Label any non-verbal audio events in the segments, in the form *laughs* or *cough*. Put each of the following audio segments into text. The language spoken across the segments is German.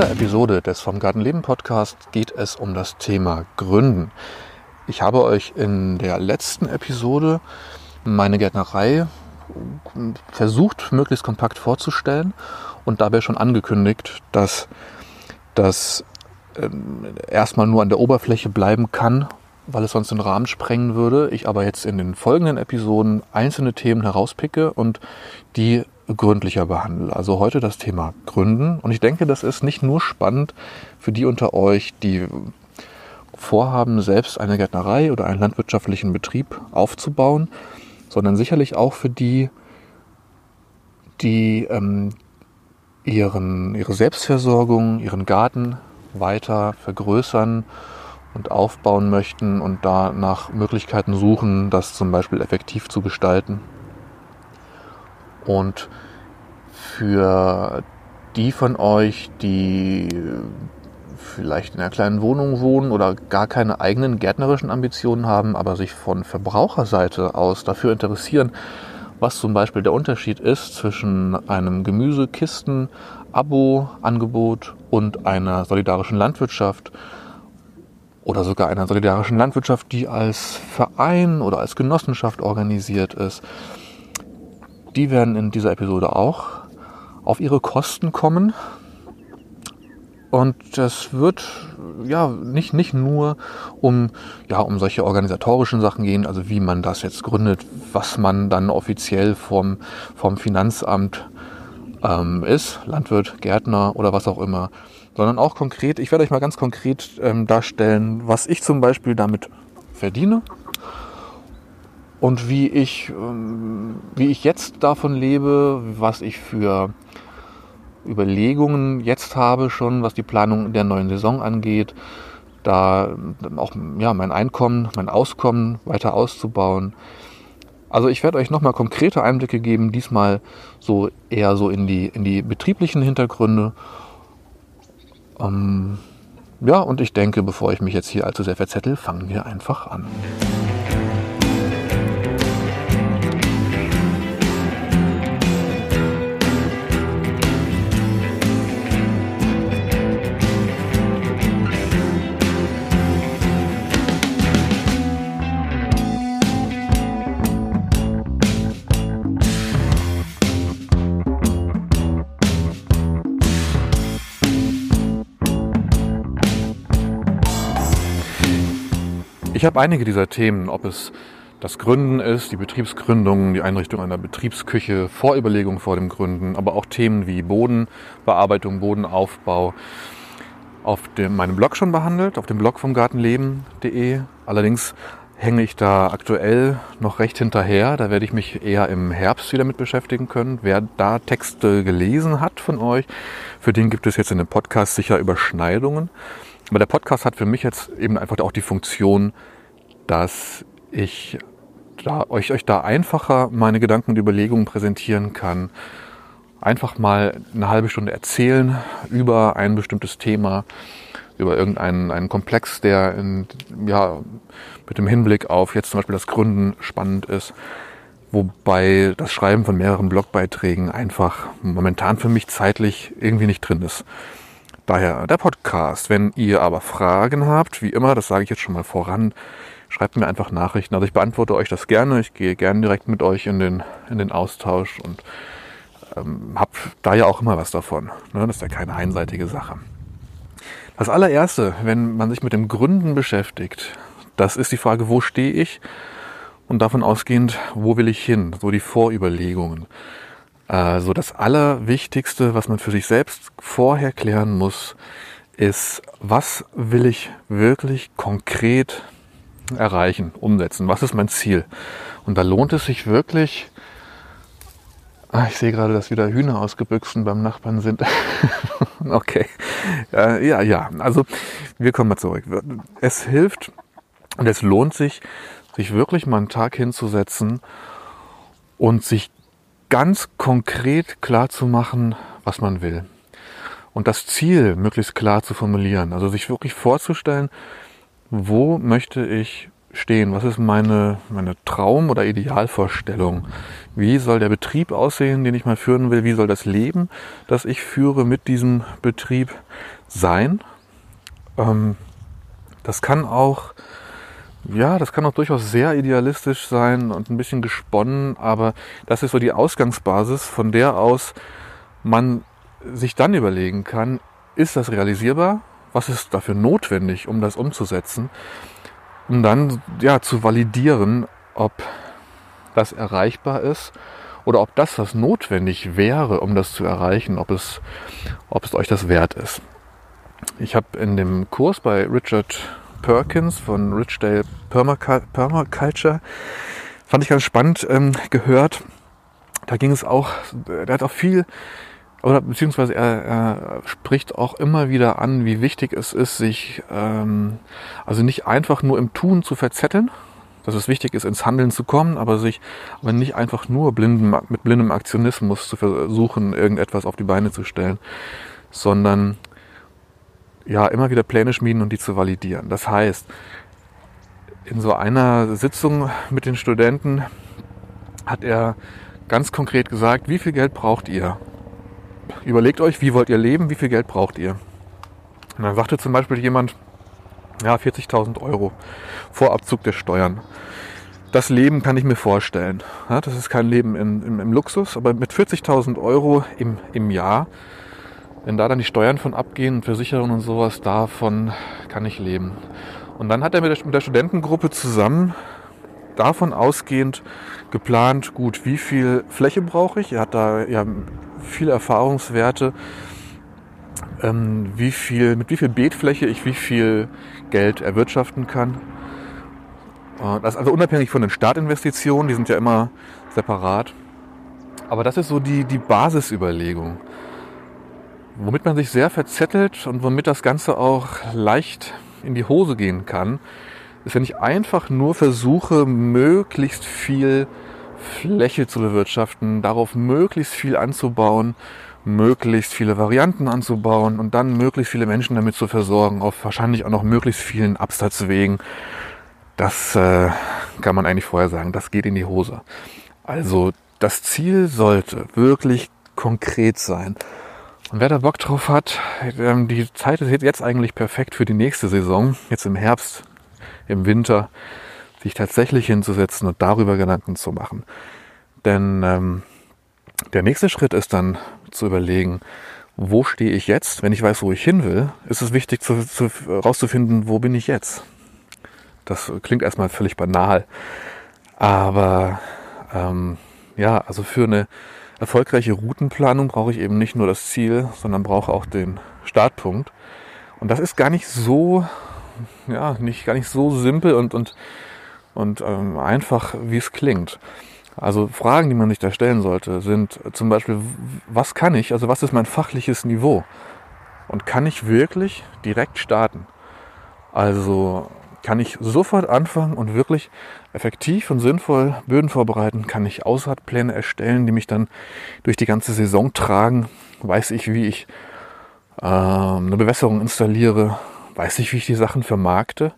dieser Episode des Vom Gartenleben Podcast geht es um das Thema Gründen. Ich habe euch in der letzten Episode meine Gärtnerei versucht, möglichst kompakt vorzustellen und dabei schon angekündigt, dass das ähm, erstmal nur an der Oberfläche bleiben kann, weil es sonst den Rahmen sprengen würde. Ich aber jetzt in den folgenden Episoden einzelne Themen herauspicke und die gründlicher behandle. Also heute das Thema Gründen. Und ich denke, das ist nicht nur spannend für die unter euch, die vorhaben, selbst eine Gärtnerei oder einen landwirtschaftlichen Betrieb aufzubauen, sondern sicherlich auch für die, die ähm, ihren, ihre Selbstversorgung, ihren Garten weiter vergrößern und aufbauen möchten und da nach Möglichkeiten suchen, das zum Beispiel effektiv zu gestalten. Und für die von euch, die vielleicht in einer kleinen Wohnung wohnen oder gar keine eigenen gärtnerischen Ambitionen haben, aber sich von Verbraucherseite aus dafür interessieren, was zum Beispiel der Unterschied ist zwischen einem Gemüsekisten-Abo-Angebot und einer solidarischen Landwirtschaft oder sogar einer solidarischen Landwirtschaft, die als Verein oder als Genossenschaft organisiert ist. Die werden in dieser Episode auch auf ihre Kosten kommen. Und das wird ja nicht, nicht nur um, ja, um solche organisatorischen Sachen gehen, also wie man das jetzt gründet, was man dann offiziell vom, vom Finanzamt ähm, ist, Landwirt, Gärtner oder was auch immer, sondern auch konkret, ich werde euch mal ganz konkret ähm, darstellen, was ich zum Beispiel damit verdiene und wie ich, ähm, wie ich jetzt davon lebe, was ich für Überlegungen jetzt habe schon, was die Planung der neuen Saison angeht, da auch ja, mein Einkommen, mein Auskommen weiter auszubauen. Also ich werde euch nochmal konkrete Einblicke geben, diesmal so eher so in die, in die betrieblichen Hintergründe ähm, ja, und ich denke, bevor ich mich jetzt hier allzu sehr verzettel, fangen wir einfach an. Ich habe einige dieser Themen, ob es das Gründen ist, die Betriebsgründung, die Einrichtung einer Betriebsküche, Vorüberlegung vor dem Gründen, aber auch Themen wie Bodenbearbeitung, Bodenaufbau auf dem, meinem Blog schon behandelt, auf dem Blog vom Gartenleben.de. Allerdings hänge ich da aktuell noch recht hinterher. Da werde ich mich eher im Herbst wieder mit beschäftigen können. Wer da Texte gelesen hat von euch, für den gibt es jetzt in dem Podcast sicher Überschneidungen. Aber der Podcast hat für mich jetzt eben einfach auch die Funktion, dass ich da, euch, euch da einfacher meine Gedanken und Überlegungen präsentieren kann. Einfach mal eine halbe Stunde erzählen über ein bestimmtes Thema, über irgendeinen einen Komplex, der in, ja, mit dem Hinblick auf jetzt zum Beispiel das Gründen spannend ist. Wobei das Schreiben von mehreren Blogbeiträgen einfach momentan für mich zeitlich irgendwie nicht drin ist. Daher der Podcast. Wenn ihr aber Fragen habt, wie immer, das sage ich jetzt schon mal voran, schreibt mir einfach Nachrichten. Also ich beantworte euch das gerne. Ich gehe gerne direkt mit euch in den, in den Austausch und ähm, habe da ja auch immer was davon. Ne? Das ist ja keine einseitige Sache. Das allererste, wenn man sich mit dem Gründen beschäftigt, das ist die Frage, wo stehe ich? Und davon ausgehend, wo will ich hin? So die Vorüberlegungen. Also das Allerwichtigste, was man für sich selbst vorher klären muss, ist, was will ich wirklich konkret erreichen, umsetzen? Was ist mein Ziel? Und da lohnt es sich wirklich, ah, ich sehe gerade, dass wieder Hühner ausgebüxt beim Nachbarn sind. *laughs* okay. Äh, ja, ja, also wir kommen mal zurück. Es hilft und es lohnt sich, sich wirklich mal einen Tag hinzusetzen und sich ganz konkret klar zu machen, was man will. Und das Ziel möglichst klar zu formulieren. Also sich wirklich vorzustellen, wo möchte ich stehen? Was ist meine, meine Traum- oder Idealvorstellung? Wie soll der Betrieb aussehen, den ich mal führen will? Wie soll das Leben, das ich führe mit diesem Betrieb sein? Ähm, das kann auch, ja, das kann auch durchaus sehr idealistisch sein und ein bisschen gesponnen, aber das ist so die Ausgangsbasis, von der aus man sich dann überlegen kann, ist das realisierbar? Was ist dafür notwendig, um das umzusetzen? Um dann ja zu validieren, ob das erreichbar ist oder ob das, was notwendig wäre, um das zu erreichen, ob es, ob es euch das wert ist. Ich habe in dem Kurs bei Richard Perkins von Richdale Permaculture, fand ich ganz spannend, ähm, gehört. Da ging es auch, der hat auch viel oder beziehungsweise er, er spricht auch immer wieder an, wie wichtig es ist, sich ähm, also nicht einfach nur im Tun zu verzetteln, dass es wichtig ist, ins Handeln zu kommen, aber sich aber nicht einfach nur blinden, mit blindem Aktionismus zu versuchen, irgendetwas auf die Beine zu stellen, sondern ja immer wieder Pläne schmieden und die zu validieren. Das heißt, in so einer Sitzung mit den Studenten hat er ganz konkret gesagt, wie viel Geld braucht ihr? überlegt euch, wie wollt ihr leben, wie viel Geld braucht ihr. Und dann sagte zum Beispiel jemand, ja, 40.000 Euro vor Abzug der Steuern. Das Leben kann ich mir vorstellen. Ja, das ist kein Leben in, im, im Luxus, aber mit 40.000 Euro im, im Jahr, wenn da dann die Steuern von abgehen, Versicherungen und sowas, davon kann ich leben. Und dann hat er mit der, mit der Studentengruppe zusammen davon ausgehend geplant, gut, wie viel Fläche brauche ich? Er hat da ja viele Erfahrungswerte, ähm, wie viel, mit wie viel Beetfläche ich wie viel Geld erwirtschaften kann. Äh, das ist also unabhängig von den Startinvestitionen, die sind ja immer separat. Aber das ist so die, die Basisüberlegung. Womit man sich sehr verzettelt und womit das Ganze auch leicht in die Hose gehen kann, ist, wenn ich einfach nur versuche, möglichst viel Fläche zu bewirtschaften, darauf möglichst viel anzubauen, möglichst viele Varianten anzubauen und dann möglichst viele Menschen damit zu versorgen, auf wahrscheinlich auch noch möglichst vielen Absatzwegen. Das äh, kann man eigentlich vorher sagen, das geht in die Hose. Also das Ziel sollte wirklich konkret sein. Und wer da Bock drauf hat, ähm, die Zeit ist jetzt eigentlich perfekt für die nächste Saison, jetzt im Herbst, im Winter sich tatsächlich hinzusetzen und darüber Gedanken zu machen. Denn ähm, der nächste Schritt ist dann zu überlegen, wo stehe ich jetzt? Wenn ich weiß, wo ich hin will, ist es wichtig zu, zu, rauszufinden, wo bin ich jetzt? Das klingt erstmal völlig banal. Aber ähm, ja, also für eine erfolgreiche Routenplanung brauche ich eben nicht nur das Ziel, sondern brauche auch den Startpunkt. Und das ist gar nicht so, ja, nicht gar nicht so simpel und, und und ähm, einfach, wie es klingt. Also Fragen, die man sich da stellen sollte, sind zum Beispiel, was kann ich, also was ist mein fachliches Niveau? Und kann ich wirklich direkt starten? Also kann ich sofort anfangen und wirklich effektiv und sinnvoll Böden vorbereiten? Kann ich Aussaatpläne erstellen, die mich dann durch die ganze Saison tragen? Weiß ich, wie ich äh, eine Bewässerung installiere? Weiß ich, wie ich die Sachen vermarkte?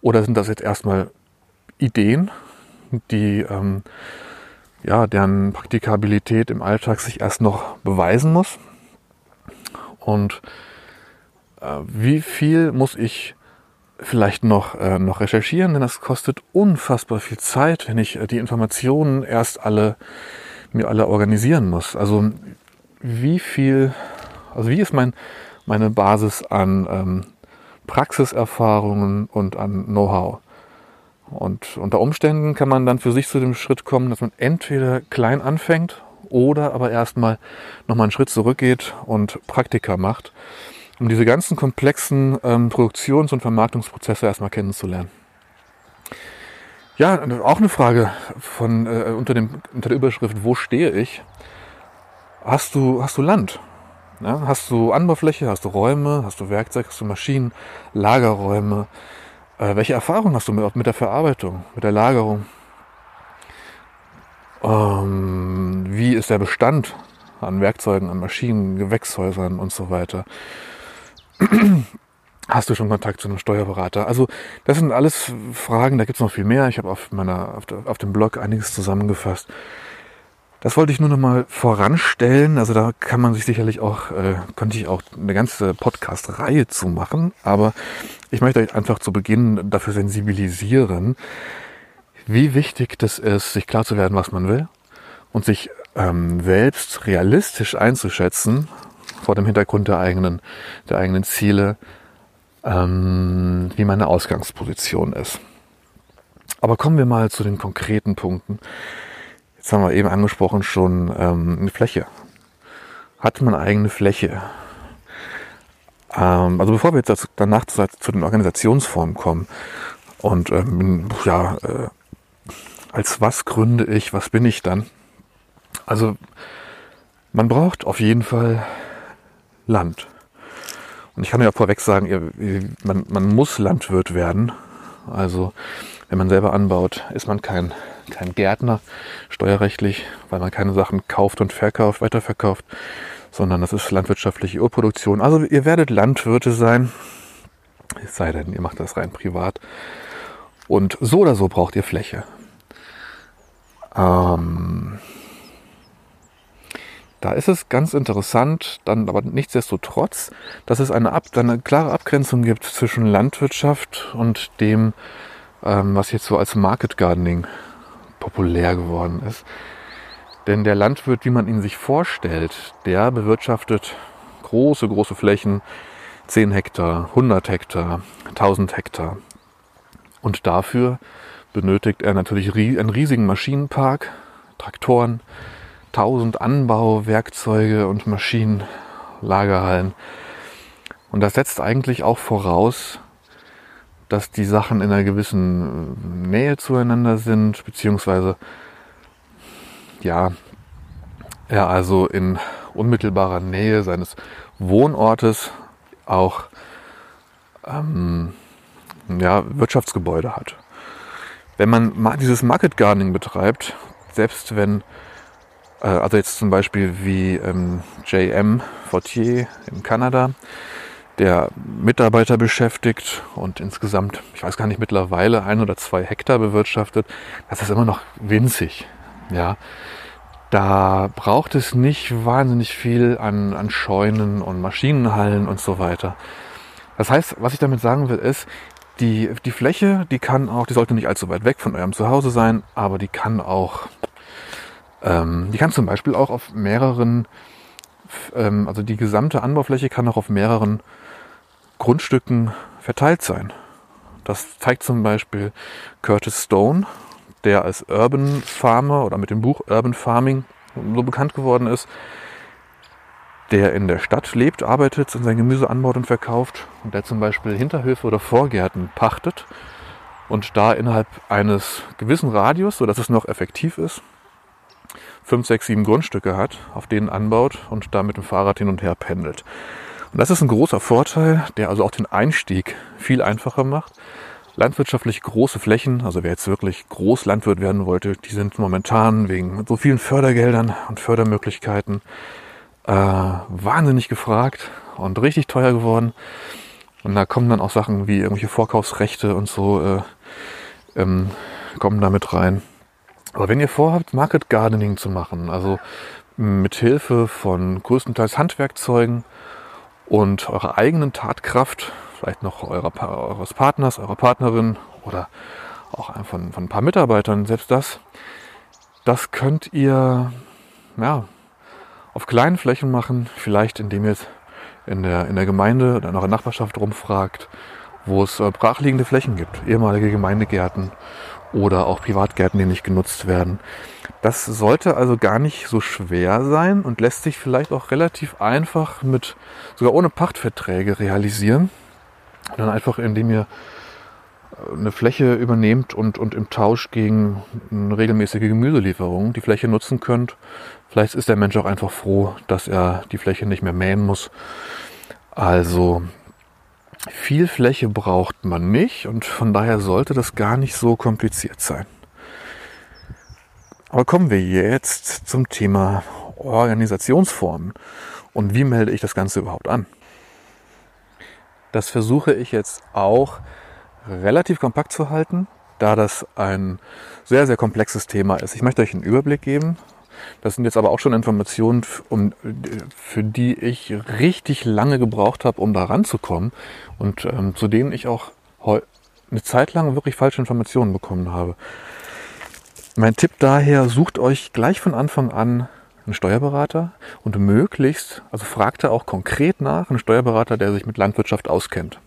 Oder sind das jetzt erstmal Ideen, die ähm, ja, deren Praktikabilität im Alltag sich erst noch beweisen muss. Und äh, wie viel muss ich vielleicht noch, äh, noch recherchieren, denn das kostet unfassbar viel Zeit, wenn ich äh, die Informationen erst alle mir alle organisieren muss. Also wie viel, also wie ist mein, meine Basis an ähm, Praxiserfahrungen und an Know-how? Und unter Umständen kann man dann für sich zu dem Schritt kommen, dass man entweder klein anfängt oder aber erstmal nochmal einen Schritt zurückgeht und Praktika macht, um diese ganzen komplexen ähm, Produktions- und Vermarktungsprozesse erstmal kennenzulernen. Ja, auch eine Frage von, äh, unter, dem, unter der Überschrift, wo stehe ich? Hast du, hast du Land? Ja, hast du Anbaufläche, hast du Räume, hast du Werkzeug, hast du Maschinen, Lagerräume? Äh, welche Erfahrung hast du mit, mit der Verarbeitung, mit der Lagerung? Ähm, wie ist der Bestand an Werkzeugen, an Maschinen, Gewächshäusern und so weiter? *clears throat* Hast du schon Kontakt zu einem Steuerberater? Also das sind alles Fragen, da gibt es noch viel mehr. Ich habe auf, meiner, auf, auf dem Blog einiges zusammengefasst. Das wollte ich nur noch mal voranstellen. Also da kann man sich sicherlich auch, äh, könnte ich auch eine ganze Podcast-Reihe zu machen. Aber ich möchte euch einfach zu Beginn dafür sensibilisieren, wie wichtig das ist, sich klar zu werden, was man will und sich ähm, selbst realistisch einzuschätzen vor dem Hintergrund der eigenen, der eigenen Ziele, ähm, wie meine Ausgangsposition ist. Aber kommen wir mal zu den konkreten Punkten. Jetzt haben wir eben angesprochen schon ähm, eine Fläche. Hat man eigene Fläche? Ähm, also bevor wir jetzt danach zu, zu, den Organisationsformen kommen und ähm, ja, äh, als was gründe ich, was bin ich dann? Also man braucht auf jeden Fall Land. Und ich kann ja vorweg sagen, man, man muss Landwirt werden. Also wenn man selber anbaut, ist man kein, kein Gärtner steuerrechtlich, weil man keine Sachen kauft und verkauft, weiterverkauft, sondern das ist landwirtschaftliche Urproduktion. Also ihr werdet Landwirte sein, es sei denn, ihr macht das rein privat. Und so oder so braucht ihr Fläche. Ähm, da ist es ganz interessant, dann aber nichtsdestotrotz, dass es eine, Ab eine klare Abgrenzung gibt zwischen Landwirtschaft und dem, ähm, was jetzt so als Market Gardening populär geworden ist. Denn der Landwirt, wie man ihn sich vorstellt, der bewirtschaftet große, große Flächen, 10 Hektar, 100 Hektar, 1000 Hektar. Und dafür benötigt er natürlich einen riesigen Maschinenpark, Traktoren, tausend Anbauwerkzeuge und Maschinen, Lagerhallen. Und das setzt eigentlich auch voraus, dass die Sachen in einer gewissen Nähe zueinander sind, beziehungsweise ja, er also in unmittelbarer Nähe seines Wohnortes auch ähm, ja, Wirtschaftsgebäude hat. Wenn man dieses Market Gardening betreibt, selbst wenn äh, also jetzt zum Beispiel wie ähm, JM Fortier in Kanada, der Mitarbeiter beschäftigt und insgesamt, ich weiß gar nicht, mittlerweile ein oder zwei Hektar bewirtschaftet. Das ist immer noch winzig. Ja, da braucht es nicht wahnsinnig viel an, an Scheunen und Maschinenhallen und so weiter. Das heißt, was ich damit sagen will, ist, die, die Fläche, die kann auch, die sollte nicht allzu weit weg von eurem Zuhause sein, aber die kann auch ähm, die kann zum Beispiel auch auf mehreren, ähm, also die gesamte Anbaufläche kann auch auf mehreren Grundstücken verteilt sein. Das zeigt zum Beispiel Curtis Stone, der als Urban Farmer oder mit dem Buch Urban Farming so bekannt geworden ist, der in der Stadt lebt, arbeitet und sein Gemüse anbaut und verkauft und der zum Beispiel Hinterhöfe oder Vorgärten pachtet und da innerhalb eines gewissen Radius, sodass es noch effektiv ist, fünf, sechs, sieben Grundstücke hat, auf denen anbaut und da mit dem Fahrrad hin und her pendelt. Und das ist ein großer Vorteil, der also auch den Einstieg viel einfacher macht. Landwirtschaftlich große Flächen, also wer jetzt wirklich Großlandwirt werden wollte, die sind momentan wegen so vielen Fördergeldern und Fördermöglichkeiten äh, wahnsinnig gefragt und richtig teuer geworden. Und da kommen dann auch Sachen wie irgendwelche Vorkaufsrechte und so äh, ähm, kommen damit rein. Aber wenn ihr vorhabt, Market Gardening zu machen, also mit Hilfe von größtenteils Handwerkzeugen und eurer eigenen Tatkraft, vielleicht noch eurer, eures Partners, eurer Partnerin oder auch von, von ein paar Mitarbeitern, selbst das, das könnt ihr ja, auf kleinen Flächen machen, vielleicht indem ihr in der, in der Gemeinde oder in eurer Nachbarschaft rumfragt, wo es äh, brachliegende Flächen gibt, ehemalige Gemeindegärten oder auch Privatgärten, die nicht genutzt werden. Das sollte also gar nicht so schwer sein und lässt sich vielleicht auch relativ einfach mit, sogar ohne Pachtverträge realisieren. Und dann einfach, indem ihr äh, eine Fläche übernehmt und, und im Tausch gegen eine regelmäßige Gemüselieferung die Fläche nutzen könnt. Vielleicht ist der Mensch auch einfach froh, dass er die Fläche nicht mehr mähen muss. Also viel Fläche braucht man nicht und von daher sollte das gar nicht so kompliziert sein. Aber kommen wir jetzt zum Thema Organisationsformen und wie melde ich das Ganze überhaupt an? Das versuche ich jetzt auch relativ kompakt zu halten, da das ein sehr, sehr komplexes Thema ist. Ich möchte euch einen Überblick geben. Das sind jetzt aber auch schon Informationen, um, für die ich richtig lange gebraucht habe, um da ranzukommen und ähm, zu denen ich auch eine Zeit lang wirklich falsche Informationen bekommen habe. Mein Tipp daher, sucht euch gleich von Anfang an einen Steuerberater und möglichst, also fragt er auch konkret nach, einen Steuerberater, der sich mit Landwirtschaft auskennt.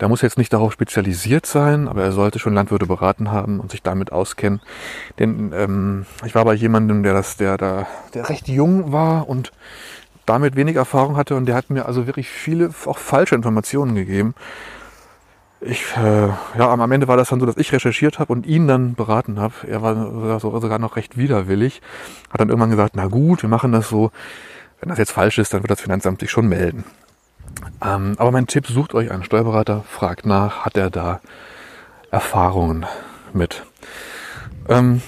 Der muss jetzt nicht darauf spezialisiert sein, aber er sollte schon Landwirte beraten haben und sich damit auskennen. Denn ähm, ich war bei jemandem, der das, der da, der recht jung war und damit wenig Erfahrung hatte und der hat mir also wirklich viele auch falsche Informationen gegeben. Ich, äh, ja, am Ende war das dann so, dass ich recherchiert habe und ihn dann beraten habe. Er war sogar noch recht widerwillig. Hat dann irgendwann gesagt, na gut, wir machen das so. Wenn das jetzt falsch ist, dann wird das Finanzamt sich schon melden. Ähm, aber mein Tipp, sucht euch einen Steuerberater, fragt nach, hat er da Erfahrungen mit. Ähm,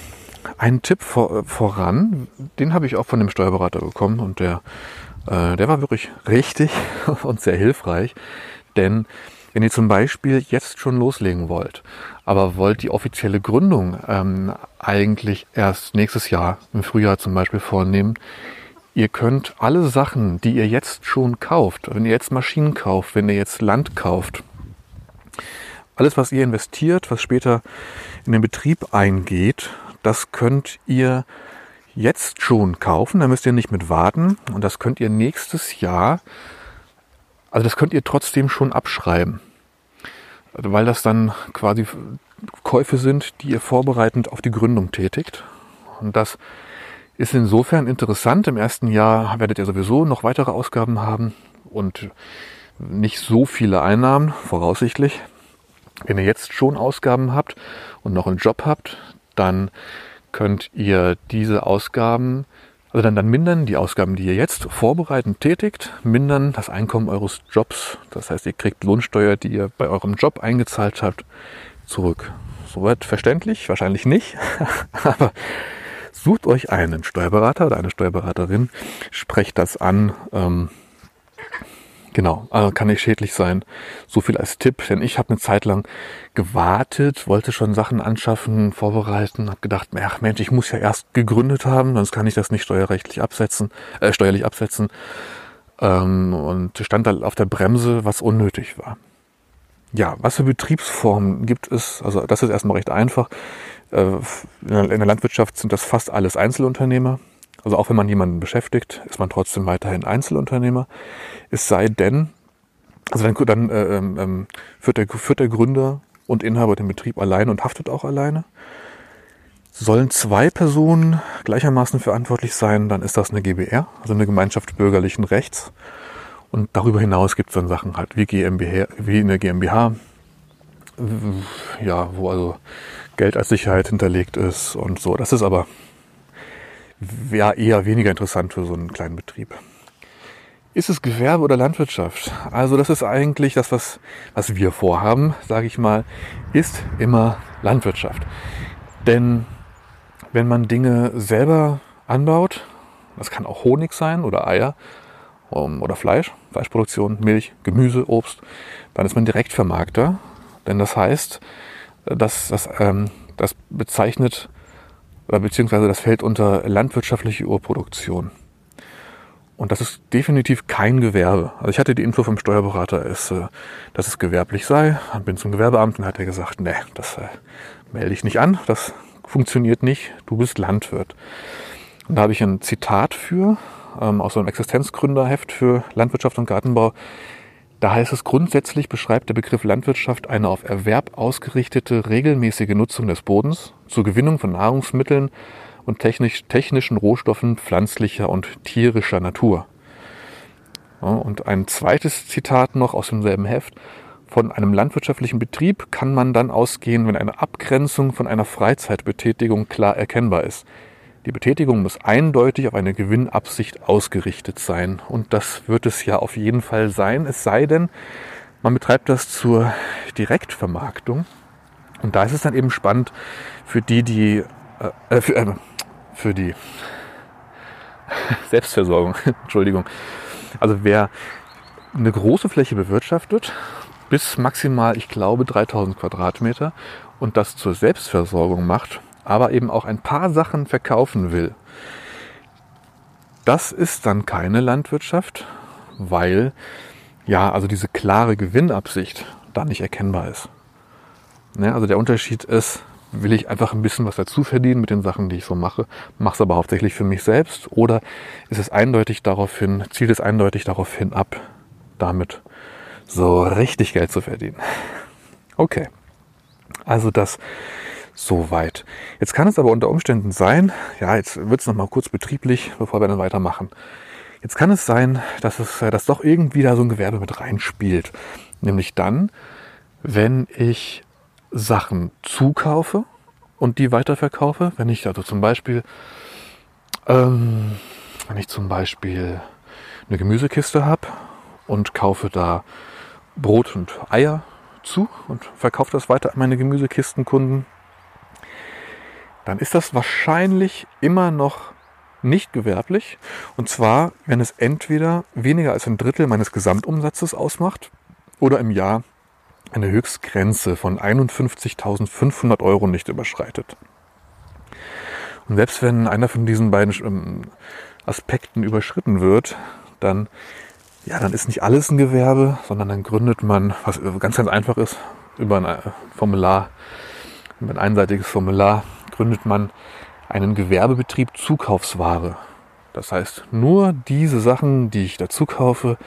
ein Tipp vor, voran, den habe ich auch von dem Steuerberater bekommen und der, äh, der war wirklich richtig *laughs* und sehr hilfreich, denn wenn ihr zum Beispiel jetzt schon loslegen wollt, aber wollt die offizielle Gründung ähm, eigentlich erst nächstes Jahr im Frühjahr zum Beispiel vornehmen, Ihr könnt alle Sachen, die ihr jetzt schon kauft, wenn ihr jetzt Maschinen kauft, wenn ihr jetzt Land kauft, alles, was ihr investiert, was später in den Betrieb eingeht, das könnt ihr jetzt schon kaufen. Da müsst ihr nicht mit warten. Und das könnt ihr nächstes Jahr, also das könnt ihr trotzdem schon abschreiben. Weil das dann quasi Käufe sind, die ihr vorbereitend auf die Gründung tätigt. Und das ist insofern interessant. Im ersten Jahr werdet ihr sowieso noch weitere Ausgaben haben und nicht so viele Einnahmen, voraussichtlich. Wenn ihr jetzt schon Ausgaben habt und noch einen Job habt, dann könnt ihr diese Ausgaben, also dann, dann mindern die Ausgaben, die ihr jetzt vorbereitend tätigt, mindern das Einkommen eures Jobs. Das heißt, ihr kriegt Lohnsteuer, die ihr bei eurem Job eingezahlt habt, zurück. Soweit verständlich? Wahrscheinlich nicht. *laughs* Aber Sucht euch einen Steuerberater oder eine Steuerberaterin, sprecht das an. Ähm, genau, also kann nicht schädlich sein. So viel als Tipp, denn ich habe eine Zeit lang gewartet, wollte schon Sachen anschaffen, vorbereiten, habe gedacht, ach Mensch, ich muss ja erst gegründet haben, sonst kann ich das nicht steuerrechtlich absetzen, äh, steuerlich absetzen. Ähm, und stand da auf der Bremse, was unnötig war. Ja, was für Betriebsformen gibt es? Also das ist erstmal recht einfach. Äh, in der Landwirtschaft sind das fast alles Einzelunternehmer. Also auch wenn man jemanden beschäftigt, ist man trotzdem weiterhin Einzelunternehmer. Es sei denn, also dann, dann äh, ähm, ähm, führt, der, führt der Gründer und Inhaber den Betrieb alleine und haftet auch alleine. Sollen zwei Personen gleichermaßen verantwortlich sein, dann ist das eine GBR, also eine Gemeinschaft bürgerlichen Rechts. Und darüber hinaus gibt es dann Sachen halt wie GmbH, wie eine GmbH, ja, wo also Geld als Sicherheit hinterlegt ist und so. Das ist aber ja, eher weniger interessant für so einen kleinen Betrieb. Ist es Gewerbe oder Landwirtschaft? Also das ist eigentlich das, was, was wir vorhaben, sage ich mal, ist immer Landwirtschaft. Denn wenn man Dinge selber anbaut, das kann auch Honig sein oder Eier um, oder Fleisch, Fleischproduktion, Milch, Gemüse, Obst, dann ist man Direktvermarkter. Denn das heißt, das, das, ähm, das bezeichnet, beziehungsweise das fällt unter landwirtschaftliche Urproduktion. Und das ist definitiv kein Gewerbe. Also ich hatte die Info vom Steuerberater, ist, äh, dass es gewerblich sei. Bin zum Gewerbeamt und hat er gesagt, nee, das äh, melde ich nicht an, das funktioniert nicht, du bist Landwirt. Und da habe ich ein Zitat für, ähm, aus so einem Existenzgründerheft für Landwirtschaft und Gartenbau. Da heißt es, grundsätzlich beschreibt der Begriff Landwirtschaft eine auf Erwerb ausgerichtete, regelmäßige Nutzung des Bodens zur Gewinnung von Nahrungsmitteln und technisch, technischen Rohstoffen pflanzlicher und tierischer Natur. Ja, und ein zweites Zitat noch aus demselben Heft. Von einem landwirtschaftlichen Betrieb kann man dann ausgehen, wenn eine Abgrenzung von einer Freizeitbetätigung klar erkennbar ist. Die Betätigung muss eindeutig auf eine Gewinnabsicht ausgerichtet sein. Und das wird es ja auf jeden Fall sein. Es sei denn, man betreibt das zur Direktvermarktung. Und da ist es dann eben spannend für die, die, äh, äh für, äh, für die *laughs* Selbstversorgung, *laughs* Entschuldigung. Also wer eine große Fläche bewirtschaftet, bis maximal, ich glaube, 3000 Quadratmeter und das zur Selbstversorgung macht, aber eben auch ein paar Sachen verkaufen will. Das ist dann keine Landwirtschaft, weil ja, also diese klare Gewinnabsicht da nicht erkennbar ist. Ja, also der Unterschied ist, will ich einfach ein bisschen was dazu verdienen mit den Sachen, die ich so mache, mache es aber hauptsächlich für mich selbst oder ist es eindeutig darauf hin, zielt es eindeutig darauf hin ab, damit so richtig Geld zu verdienen. *laughs* Okay, also das soweit. Jetzt kann es aber unter Umständen sein, ja, jetzt wird es nochmal kurz betrieblich, bevor wir dann weitermachen. Jetzt kann es sein, dass es dass doch irgendwie da so ein Gewerbe mit reinspielt. Nämlich dann, wenn ich Sachen zukaufe und die weiterverkaufe. Wenn ich also zum Beispiel, ähm, wenn ich zum Beispiel eine Gemüsekiste habe und kaufe da Brot und Eier zu und verkaufe das weiter an meine Gemüsekistenkunden, dann ist das wahrscheinlich immer noch nicht gewerblich. Und zwar, wenn es entweder weniger als ein Drittel meines Gesamtumsatzes ausmacht oder im Jahr eine Höchstgrenze von 51.500 Euro nicht überschreitet. Und selbst wenn einer von diesen beiden ähm, Aspekten überschritten wird, dann, ja, dann ist nicht alles ein Gewerbe, sondern dann gründet man, was ganz, ganz einfach ist, über ein äh, Formular, über ein einseitiges Formular, gründet man einen Gewerbebetrieb Zukaufsware. Das heißt, nur diese Sachen, die ich dazu kaufe,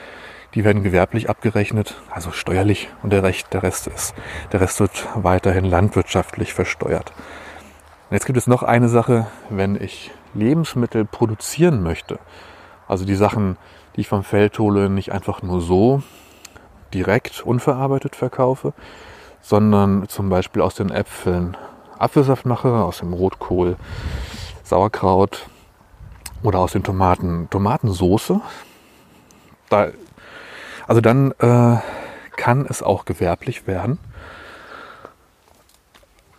die werden gewerblich abgerechnet, also steuerlich und der, Rest, der Rest ist, der Rest wird weiterhin landwirtschaftlich versteuert. Und jetzt gibt es noch eine Sache, wenn ich Lebensmittel produzieren möchte, also die Sachen, die ich vom Feld hole, nicht einfach nur so direkt unverarbeitet verkaufe, sondern zum Beispiel aus den Äpfeln Apfelsaft mache, aus dem Rotkohl Sauerkraut oder aus den Tomaten Tomatensoße. Da also dann äh, kann es auch gewerblich werden.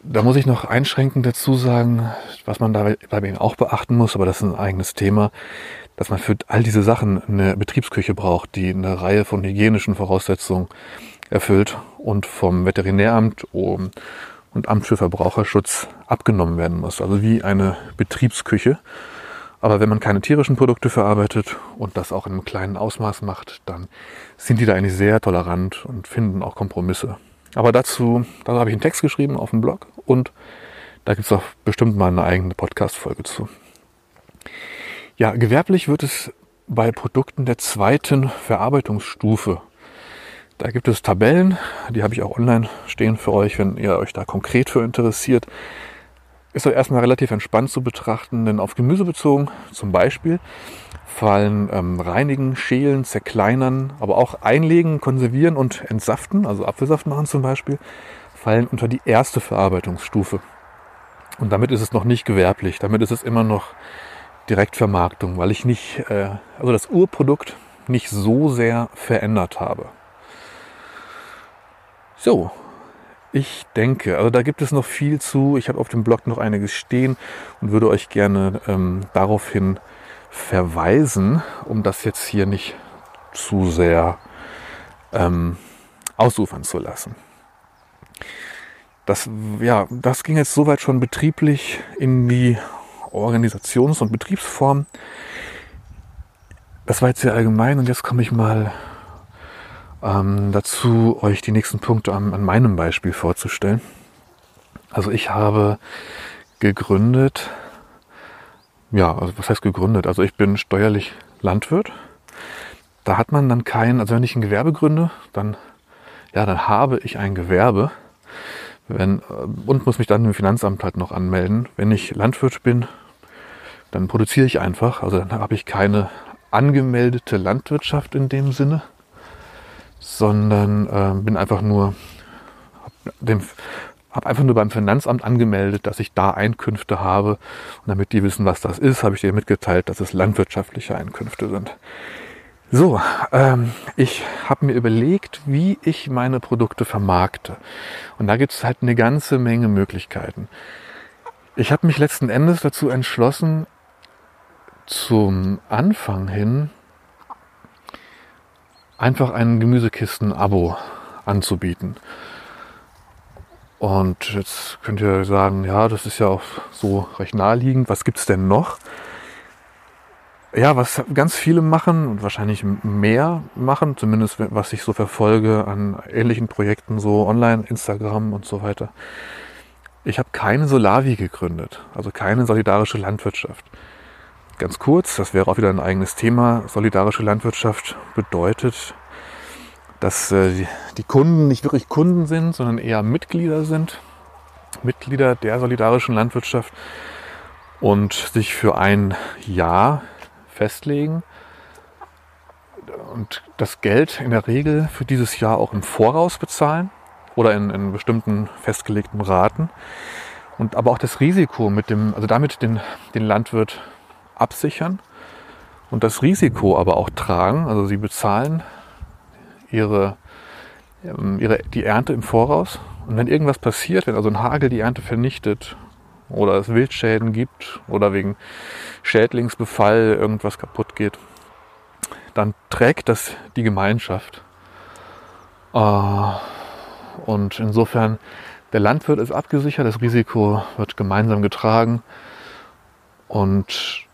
Da muss ich noch einschränkend dazu sagen, was man dabei auch beachten muss, aber das ist ein eigenes Thema, dass man für all diese Sachen eine Betriebsküche braucht, die eine Reihe von hygienischen Voraussetzungen erfüllt und vom Veterinäramt und Amt für Verbraucherschutz abgenommen werden muss. Also wie eine Betriebsküche. Aber wenn man keine tierischen Produkte verarbeitet und das auch in einem kleinen Ausmaß macht, dann sind die da eigentlich sehr tolerant und finden auch Kompromisse. Aber dazu, da habe ich einen Text geschrieben auf dem Blog und da gibt es auch bestimmt mal eine eigene Podcast-Folge zu. Ja, gewerblich wird es bei Produkten der zweiten Verarbeitungsstufe. Da gibt es Tabellen, die habe ich auch online stehen für euch, wenn ihr euch da konkret für interessiert ist doch erstmal relativ entspannt zu betrachten, denn auf Gemüse bezogen zum Beispiel fallen ähm, Reinigen, Schälen, Zerkleinern, aber auch Einlegen, Konservieren und Entsaften, also Apfelsaft machen zum Beispiel, fallen unter die erste Verarbeitungsstufe. Und damit ist es noch nicht gewerblich, damit ist es immer noch Direktvermarktung, weil ich nicht, äh, also das Urprodukt nicht so sehr verändert habe. So, ich denke, also da gibt es noch viel zu. Ich habe auf dem Blog noch einiges stehen und würde euch gerne ähm, daraufhin verweisen, um das jetzt hier nicht zu sehr ähm, ausufern zu lassen. Das, ja, das ging jetzt soweit schon betrieblich in die Organisations- und Betriebsform. Das war jetzt sehr allgemein und jetzt komme ich mal ähm, dazu, euch die nächsten Punkte an, an meinem Beispiel vorzustellen. Also ich habe gegründet, ja, also was heißt gegründet? Also ich bin steuerlich Landwirt. Da hat man dann kein, also wenn ich ein Gewerbe gründe, dann, ja, dann habe ich ein Gewerbe. Wenn, äh, und muss mich dann im Finanzamt halt noch anmelden. Wenn ich Landwirt bin, dann produziere ich einfach. Also dann habe ich keine angemeldete Landwirtschaft in dem Sinne, sondern äh, bin einfach nur habe einfach nur beim Finanzamt angemeldet, dass ich da Einkünfte habe. Und damit die wissen, was das ist, habe ich dir mitgeteilt, dass es landwirtschaftliche Einkünfte sind. So, ähm, ich habe mir überlegt, wie ich meine Produkte vermarkte. Und da gibt es halt eine ganze Menge Möglichkeiten. Ich habe mich letzten Endes dazu entschlossen, zum Anfang hin einfach ein Gemüsekisten-Abo anzubieten. Und jetzt könnt ihr sagen, ja, das ist ja auch so recht naheliegend. Was gibt's denn noch? Ja, was ganz viele machen und wahrscheinlich mehr machen, zumindest was ich so verfolge an ähnlichen Projekten, so online, Instagram und so weiter. Ich habe keine Solavi gegründet, also keine solidarische Landwirtschaft. Ganz kurz, das wäre auch wieder ein eigenes Thema. Solidarische Landwirtschaft bedeutet, dass äh, die Kunden nicht wirklich Kunden sind, sondern eher Mitglieder sind. Mitglieder der solidarischen Landwirtschaft und sich für ein Jahr festlegen und das Geld in der Regel für dieses Jahr auch im Voraus bezahlen oder in, in bestimmten festgelegten Raten und aber auch das Risiko mit dem, also damit den, den Landwirt absichern und das Risiko aber auch tragen. Also sie bezahlen ihre, ähm, ihre, die Ernte im Voraus. Und wenn irgendwas passiert, wenn also ein Hagel die Ernte vernichtet oder es Wildschäden gibt oder wegen Schädlingsbefall irgendwas kaputt geht, dann trägt das die Gemeinschaft. Äh, und insofern, der Landwirt ist abgesichert, das Risiko wird gemeinsam getragen. Und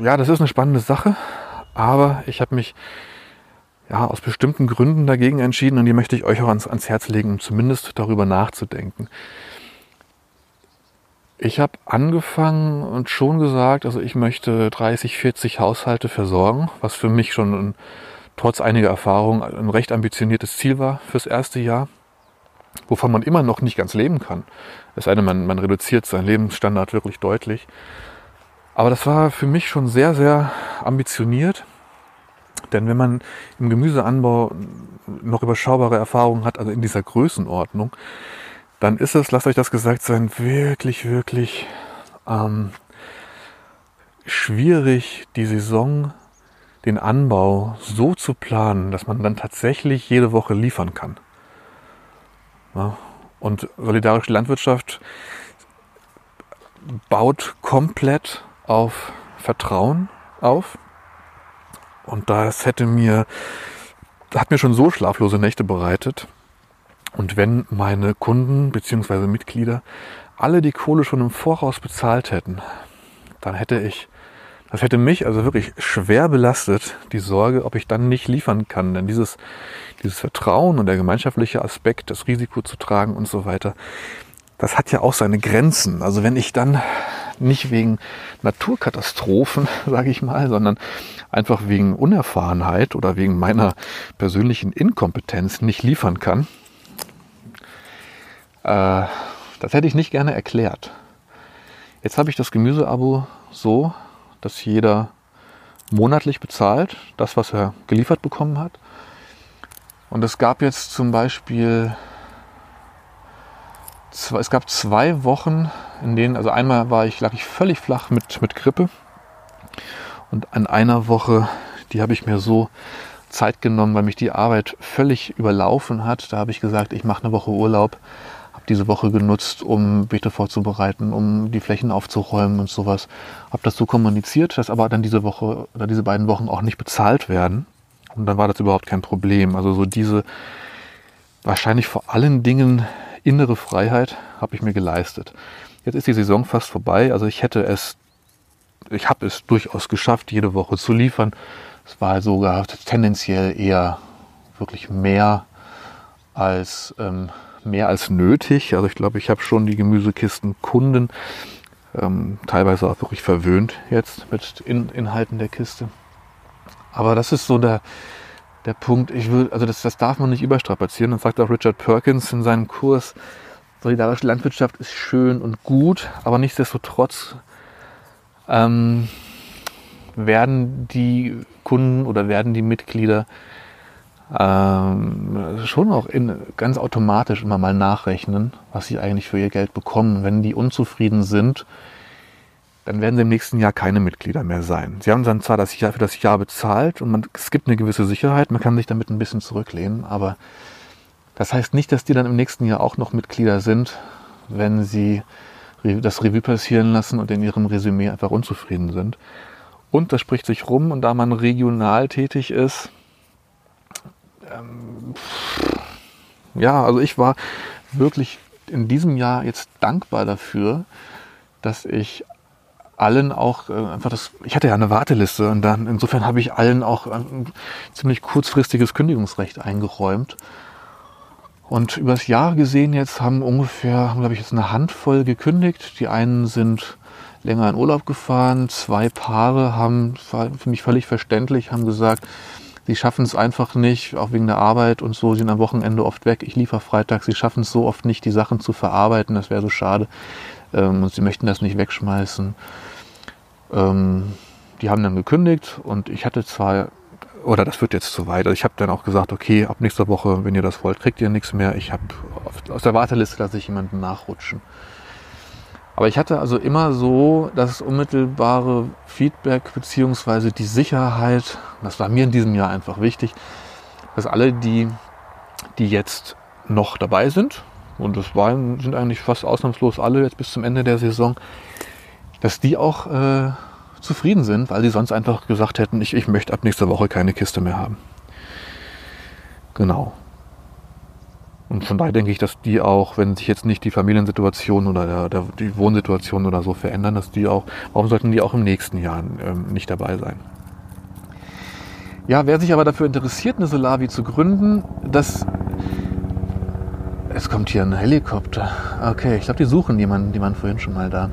ja, das ist eine spannende Sache, aber ich habe mich ja, aus bestimmten Gründen dagegen entschieden und die möchte ich euch auch ans, ans Herz legen, um zumindest darüber nachzudenken. Ich habe angefangen und schon gesagt, also ich möchte 30, 40 Haushalte versorgen, was für mich schon ein, trotz einiger Erfahrung ein recht ambitioniertes Ziel war fürs erste Jahr, wovon man immer noch nicht ganz leben kann. Es sei denn, man, man reduziert seinen Lebensstandard wirklich deutlich. Aber das war für mich schon sehr, sehr ambitioniert denn wenn man im Gemüseanbau noch überschaubare Erfahrungen hat, also in dieser Größenordnung, dann ist es, lasst euch das gesagt sein, wirklich, wirklich ähm, schwierig, die Saison, den Anbau so zu planen, dass man dann tatsächlich jede Woche liefern kann. Ja, und solidarische Landwirtschaft baut komplett auf Vertrauen auf. Und das hätte mir, hat mir schon so schlaflose Nächte bereitet. Und wenn meine Kunden bzw. Mitglieder alle die Kohle schon im Voraus bezahlt hätten, dann hätte ich, das hätte mich also wirklich schwer belastet, die Sorge, ob ich dann nicht liefern kann. Denn dieses, dieses Vertrauen und der gemeinschaftliche Aspekt, das Risiko zu tragen und so weiter, das hat ja auch seine Grenzen. Also wenn ich dann nicht wegen Naturkatastrophen, *laughs* sage ich mal, sondern einfach wegen Unerfahrenheit oder wegen meiner persönlichen Inkompetenz nicht liefern kann, äh, das hätte ich nicht gerne erklärt. Jetzt habe ich das Gemüseabo so, dass jeder monatlich bezahlt, das, was er geliefert bekommen hat. Und es gab jetzt zum Beispiel, es gab zwei Wochen, in denen, also einmal war ich, lag ich völlig flach mit, mit Grippe und an einer Woche, die habe ich mir so Zeit genommen, weil mich die Arbeit völlig überlaufen hat. Da habe ich gesagt, ich mache eine Woche Urlaub, habe diese Woche genutzt, um Beete vorzubereiten, um die Flächen aufzuräumen und sowas. Habe das so kommuniziert, dass aber dann diese Woche oder diese beiden Wochen auch nicht bezahlt werden. Und dann war das überhaupt kein Problem. Also so diese wahrscheinlich vor allen Dingen innere Freiheit habe ich mir geleistet. Jetzt ist die Saison fast vorbei. Also ich hätte es ich habe es durchaus geschafft, jede Woche zu liefern. Es war sogar tendenziell eher wirklich mehr als, ähm, mehr als nötig. Also ich glaube, ich habe schon die Gemüsekisten Kunden ähm, teilweise auch wirklich verwöhnt jetzt mit In Inhalten der Kiste. Aber das ist so der, der Punkt. Ich will, also das, das darf man nicht überstrapazieren. Das sagt auch Richard Perkins in seinem Kurs. Solidarische Landwirtschaft ist schön und gut, aber nichtsdestotrotz ähm, werden die Kunden oder werden die Mitglieder ähm, schon auch in, ganz automatisch immer mal nachrechnen, was sie eigentlich für ihr Geld bekommen. Wenn die unzufrieden sind, dann werden sie im nächsten Jahr keine Mitglieder mehr sein. Sie haben dann zwar das Jahr für das Jahr bezahlt und man, es gibt eine gewisse Sicherheit, man kann sich damit ein bisschen zurücklehnen, aber das heißt nicht, dass die dann im nächsten Jahr auch noch Mitglieder sind, wenn sie das Revue passieren lassen und in ihrem Resümee einfach unzufrieden sind. Und das spricht sich rum und da man regional tätig ist, ähm, ja, also ich war wirklich in diesem Jahr jetzt dankbar dafür, dass ich allen auch äh, einfach das, ich hatte ja eine Warteliste und dann insofern habe ich allen auch ein ziemlich kurzfristiges Kündigungsrecht eingeräumt. Und übers Jahr gesehen jetzt haben ungefähr, glaube ich, jetzt eine Handvoll gekündigt. Die einen sind länger in Urlaub gefahren, zwei Paare haben, für mich völlig verständlich, haben gesagt, sie schaffen es einfach nicht, auch wegen der Arbeit und so, sie sind am Wochenende oft weg, ich liefere Freitag, sie schaffen es so oft nicht, die Sachen zu verarbeiten, das wäre so schade. Ähm, und sie möchten das nicht wegschmeißen. Ähm, die haben dann gekündigt und ich hatte zwar, oder das wird jetzt zu weit, also ich habe dann auch gesagt, okay, ab nächster Woche, wenn ihr das wollt, kriegt ihr nichts mehr. Ich habe aus der Warteliste lasse ich jemanden nachrutschen. Aber ich hatte also immer so das unmittelbare Feedback beziehungsweise die Sicherheit, das war mir in diesem Jahr einfach wichtig, dass alle, die, die jetzt noch dabei sind, und das waren, sind eigentlich fast ausnahmslos alle jetzt bis zum Ende der Saison, dass die auch äh, zufrieden sind, weil sie sonst einfach gesagt hätten, ich, ich möchte ab nächster Woche keine Kiste mehr haben. Genau. Und von daher denke ich, dass die auch, wenn sich jetzt nicht die Familiensituation oder der, der, die Wohnsituation oder so verändern, dass die auch, warum sollten die auch im nächsten Jahr ähm, nicht dabei sein? Ja, wer sich aber dafür interessiert, eine Solavi zu gründen, das. Es kommt hier ein Helikopter. Okay, ich glaube, die suchen jemanden, die waren vorhin schon mal da.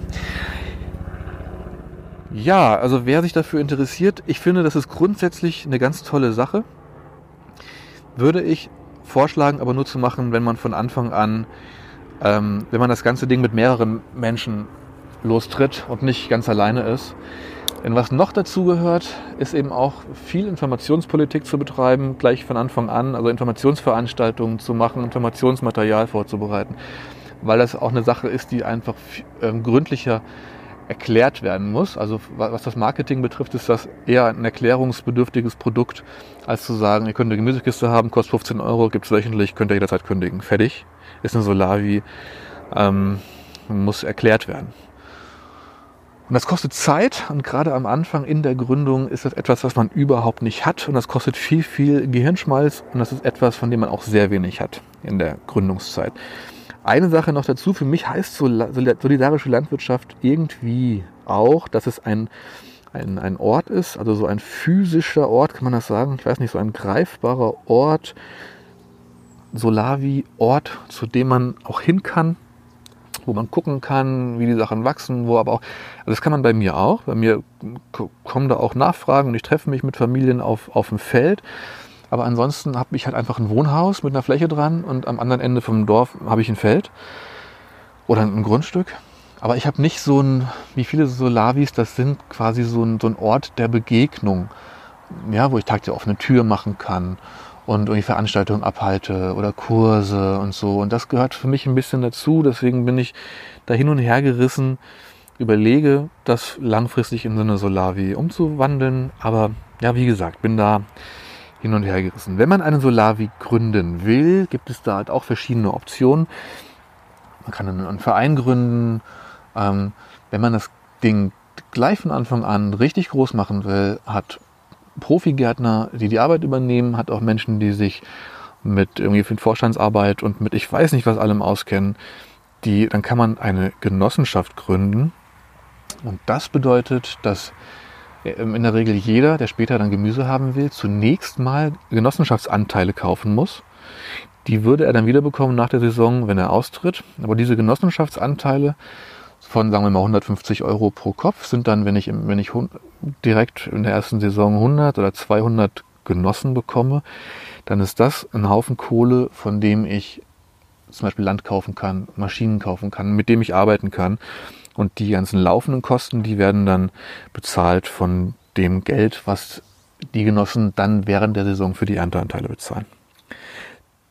Ja, also wer sich dafür interessiert, ich finde, das ist grundsätzlich eine ganz tolle Sache. Würde ich vorschlagen, aber nur zu machen, wenn man von Anfang an, ähm, wenn man das ganze Ding mit mehreren Menschen lostritt und nicht ganz alleine ist. Denn was noch dazu gehört, ist eben auch viel Informationspolitik zu betreiben, gleich von Anfang an, also Informationsveranstaltungen zu machen, Informationsmaterial vorzubereiten, weil das auch eine Sache ist, die einfach ähm, gründlicher erklärt werden muss. Also was das Marketing betrifft, ist das eher ein erklärungsbedürftiges Produkt, als zu sagen, ihr könnt eine Gemüsekiste haben, kostet 15 Euro, gibt es wöchentlich, könnt ihr jederzeit kündigen. Fertig. Ist eine Solavi, ähm, muss erklärt werden. Und das kostet Zeit und gerade am Anfang in der Gründung ist das etwas, was man überhaupt nicht hat und das kostet viel, viel Gehirnschmalz und das ist etwas, von dem man auch sehr wenig hat in der Gründungszeit. Eine Sache noch dazu, für mich heißt solidarische Landwirtschaft irgendwie auch, dass es ein, ein, ein Ort ist, also so ein physischer Ort, kann man das sagen? Ich weiß nicht, so ein greifbarer Ort, Solavi-Ort, zu dem man auch hin kann, wo man gucken kann, wie die Sachen wachsen, wo aber auch, also das kann man bei mir auch, bei mir kommen da auch Nachfragen und ich treffe mich mit Familien auf, auf dem Feld aber ansonsten habe ich halt einfach ein Wohnhaus mit einer Fläche dran und am anderen Ende vom Dorf habe ich ein Feld oder ein Grundstück. Aber ich habe nicht so ein, wie viele Solavis das sind, quasi so ein, so ein Ort der Begegnung, ja, wo ich Tag der offene Tür machen kann und irgendwie Veranstaltungen abhalte oder Kurse und so. Und das gehört für mich ein bisschen dazu. Deswegen bin ich da hin und her gerissen, überlege, das langfristig in so eine Solavi umzuwandeln. Aber ja, wie gesagt, bin da hin und her gerissen. Wenn man eine Solavi gründen will, gibt es da halt auch verschiedene Optionen. Man kann einen Verein gründen. Ähm, wenn man das Ding gleich von Anfang an richtig groß machen will, hat Profigärtner, die die Arbeit übernehmen, hat auch Menschen, die sich mit irgendwie für Vorstandsarbeit und mit ich weiß nicht was allem auskennen, die, dann kann man eine Genossenschaft gründen. Und das bedeutet, dass in der Regel jeder, der später dann Gemüse haben will, zunächst mal Genossenschaftsanteile kaufen muss. Die würde er dann wiederbekommen nach der Saison, wenn er austritt. Aber diese Genossenschaftsanteile von, sagen wir mal, 150 Euro pro Kopf sind dann, wenn ich, wenn ich direkt in der ersten Saison 100 oder 200 Genossen bekomme, dann ist das ein Haufen Kohle, von dem ich zum Beispiel Land kaufen kann, Maschinen kaufen kann, mit dem ich arbeiten kann. Und die ganzen laufenden Kosten, die werden dann bezahlt von dem Geld, was die Genossen dann während der Saison für die Ernteanteile bezahlen.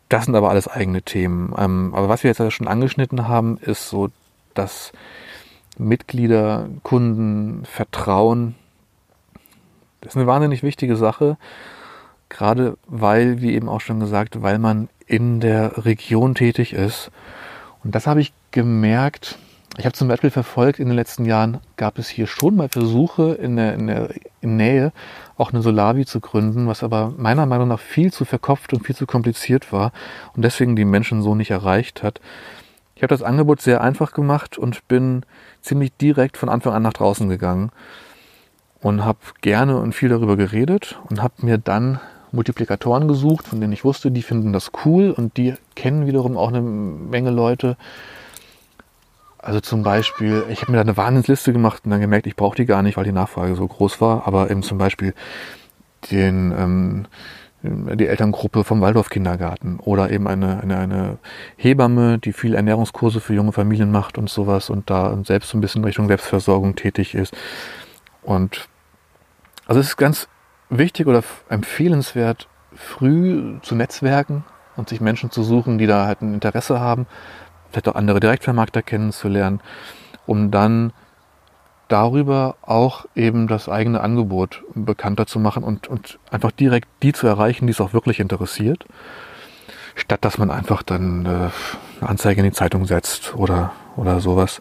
Das sind aber alles eigene Themen. Ähm, aber was wir jetzt schon angeschnitten haben, ist so, dass Mitglieder, Kunden, Vertrauen, das ist eine wahnsinnig wichtige Sache. Gerade weil, wie eben auch schon gesagt, weil man in der Region tätig ist. Und das habe ich gemerkt, Ich habe zum Beispiel verfolgt, in den letzten Jahren gab es hier schon mal Versuche in der, in der in Nähe auch eine Solavi zu gründen, was aber meiner Meinung nach viel zu verkopft und viel zu kompliziert war und deswegen die Menschen so nicht erreicht hat. Ich habe das Angebot sehr einfach gemacht und bin ziemlich direkt von Anfang an nach draußen gegangen und habe gerne und viel darüber geredet und habe mir dann Multiplikatoren gesucht, von denen ich wusste, die finden das cool und die kennen wiederum auch eine Menge Leute. Also zum Beispiel, ich habe mir da eine Wahnsinnsliste gemacht und dann gemerkt, ich brauche die gar nicht, weil die Nachfrage so groß war. Aber eben zum Beispiel den, ähm, die Elterngruppe vom Waldorf-Kindergarten oder eben eine, eine, eine Hebamme, die viel Ernährungskurse für junge Familien macht und sowas und da selbst so ein bisschen Richtung Selbstversorgung tätig ist. Und also es ist ganz wichtig oder empfehlenswert, früh zu netzwerken und sich Menschen zu suchen, die da halt ein Interesse haben, vielleicht auch andere Direktvermarkter kennenzulernen, um dann darüber auch eben das eigene Angebot bekannter zu machen und, und einfach direkt die zu erreichen, die es auch wirklich interessiert, statt dass man einfach dann äh, eine Anzeige in die Zeitung setzt oder, oder sowas.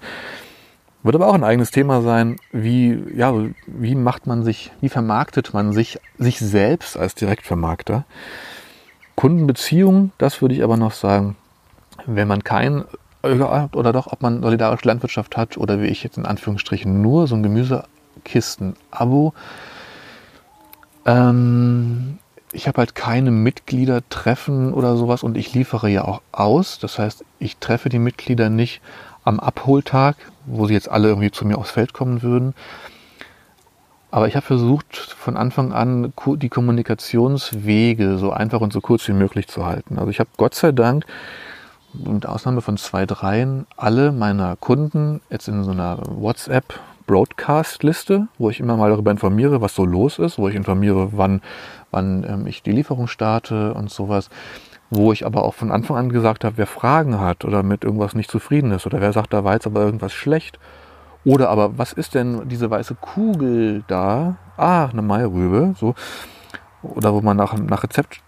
Wird aber auch ein eigenes Thema sein, wie, ja, wie macht man sich, wie vermarktet man sich, sich selbst als Direktvermarkter. Kundenbeziehung, das würde ich aber noch sagen, wenn man kein oder doch, ob man solidarische Landwirtschaft hat oder wie ich jetzt in Anführungsstrichen nur so ein Gemüsekisten-Abo. Ähm, ich habe halt keine Mitgliedertreffen oder sowas und ich liefere ja auch aus. Das heißt, ich treffe die Mitglieder nicht am Abholtag, wo sie jetzt alle irgendwie zu mir aufs Feld kommen würden. Aber ich habe versucht, von Anfang an die Kommunikationswege so einfach und so kurz wie möglich zu halten. Also ich habe Gott sei Dank mit Ausnahme von zwei, dreien, alle meiner Kunden jetzt in so einer WhatsApp Broadcast-Liste, wo ich immer mal darüber informiere, was so los ist, wo ich informiere, wann, wann ähm, ich die Lieferung starte und sowas, wo ich aber auch von Anfang an gesagt habe, wer Fragen hat oder mit irgendwas nicht zufrieden ist oder wer sagt, da war jetzt aber irgendwas schlecht oder aber was ist denn diese weiße Kugel da? Ah, eine Mairübe, so oder wo man nach, nach Rezept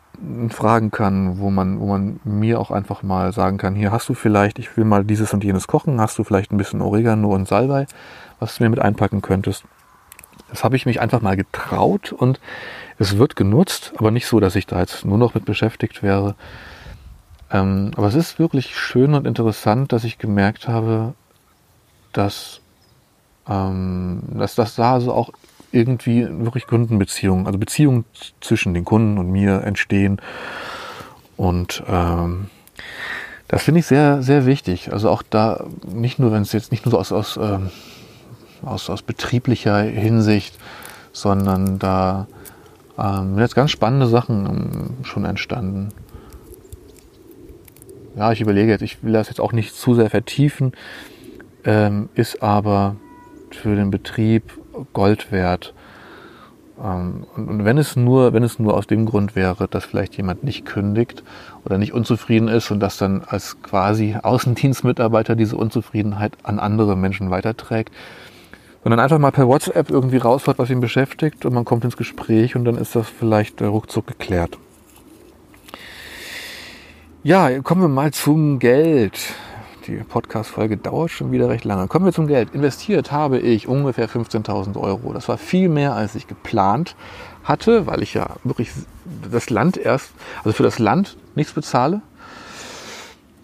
fragen kann, wo man, wo man mir auch einfach mal sagen kann, hier hast du vielleicht, ich will mal dieses und jenes kochen, hast du vielleicht ein bisschen Oregano und Salbei, was du mir mit einpacken könntest. Das habe ich mich einfach mal getraut und es wird genutzt, aber nicht so, dass ich da jetzt nur noch mit beschäftigt wäre. Ähm, aber es ist wirklich schön und interessant, dass ich gemerkt habe, dass, ähm, dass das da also auch irgendwie wirklich Kundenbeziehungen, also Beziehungen zwischen den Kunden und mir entstehen. Und ähm, das finde ich sehr, sehr wichtig. Also auch da, nicht nur, wenn es jetzt nicht nur so aus, aus, ähm, aus, aus betrieblicher Hinsicht, sondern da ähm, sind jetzt ganz spannende Sachen ähm, schon entstanden. Ja, ich überlege jetzt, ich will das jetzt auch nicht zu sehr vertiefen, ähm, ist aber für den Betrieb Gold wert. Ähm, und wenn es nur, wenn es nur aus dem Grund wäre, dass vielleicht jemand nicht kündigt oder nicht unzufrieden ist und das dann als quasi Außendienstmitarbeiter diese Unzufriedenheit an andere Menschen weiterträgt, sondern einfach mal per WhatsApp irgendwie rausfährt, was ihn beschäftigt und man kommt ins Gespräch und dann ist das vielleicht ruckzuck geklärt. Ja, kommen wir mal zum Geld die Podcast-Folge dauert schon wieder recht lange. Kommen wir zum Geld. Investiert habe ich ungefähr 15.000 Euro. Das war viel mehr, als ich geplant hatte, weil ich ja wirklich das Land erst, also für das Land nichts bezahle.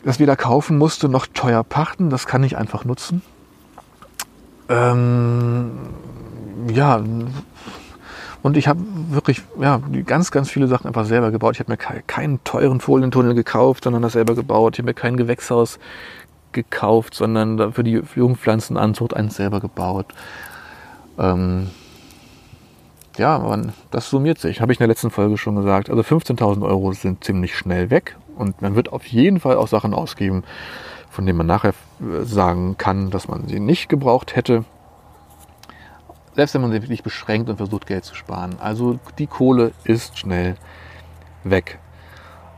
Das wieder kaufen musste, noch teuer pachten, das kann ich einfach nutzen. Ähm, ja, und ich habe wirklich ja, ganz, ganz viele Sachen einfach selber gebaut. Ich habe mir keinen teuren Folientunnel gekauft, sondern das selber gebaut. Ich habe mir kein Gewächshaus gekauft, sondern für die Jungpflanzenanzucht eins selber gebaut. Ähm, ja, man, das summiert sich, habe ich in der letzten Folge schon gesagt. Also 15.000 Euro sind ziemlich schnell weg und man wird auf jeden Fall auch Sachen ausgeben, von denen man nachher äh, sagen kann, dass man sie nicht gebraucht hätte. Selbst wenn man sie wirklich beschränkt und versucht, Geld zu sparen. Also die Kohle ist schnell weg.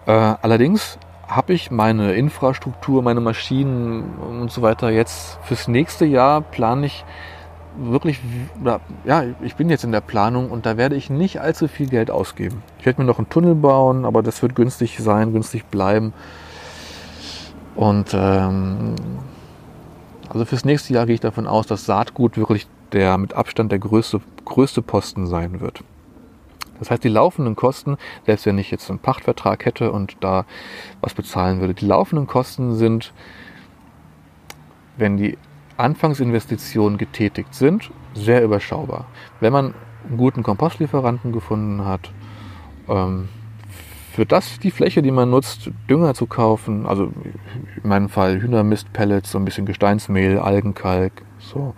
Äh, allerdings habe ich meine Infrastruktur, meine Maschinen und so weiter jetzt fürs nächste Jahr plane ich wirklich, ja, ich bin jetzt in der Planung und da werde ich nicht allzu viel Geld ausgeben. Ich werde mir noch einen Tunnel bauen, aber das wird günstig sein, günstig bleiben. Und ähm, Also fürs nächste Jahr gehe ich davon aus, dass Saatgut wirklich der mit Abstand der größte, größte Posten sein wird. Das heißt, die laufenden Kosten, selbst wenn ich jetzt einen Pachtvertrag hätte und da was bezahlen würde, die laufenden Kosten sind, wenn die Anfangsinvestitionen getätigt sind, sehr überschaubar. Wenn man einen guten Kompostlieferanten gefunden hat, ähm, für das die Fläche, die man nutzt, Dünger zu kaufen, also in meinem Fall Hühnermistpellets, so ein bisschen Gesteinsmehl, Algenkalk, so,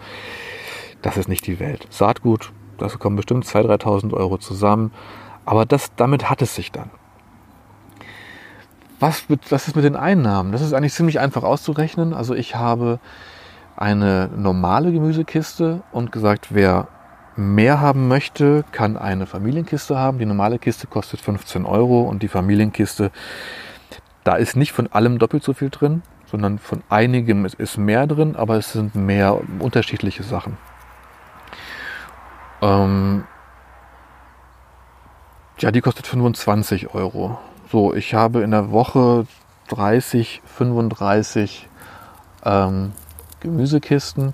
das ist nicht die Welt. Saatgut, das kommen bestimmt 2.000, 3.000 Euro zusammen, aber das, damit hat es sich dann. Was, was ist mit den Einnahmen? Das ist eigentlich ziemlich einfach auszurechnen. Also ich habe eine normale Gemüsekiste und gesagt, wer mehr haben möchte, kann eine Familienkiste haben. Die normale Kiste kostet 15 Euro und die Familienkiste, da ist nicht von allem doppelt so viel drin, sondern von einigem ist mehr drin, aber es sind mehr unterschiedliche Sachen. Ähm ja, die kostet 25 Euro. So, ich habe in der Woche 30, 35 ähm, Gemüsekisten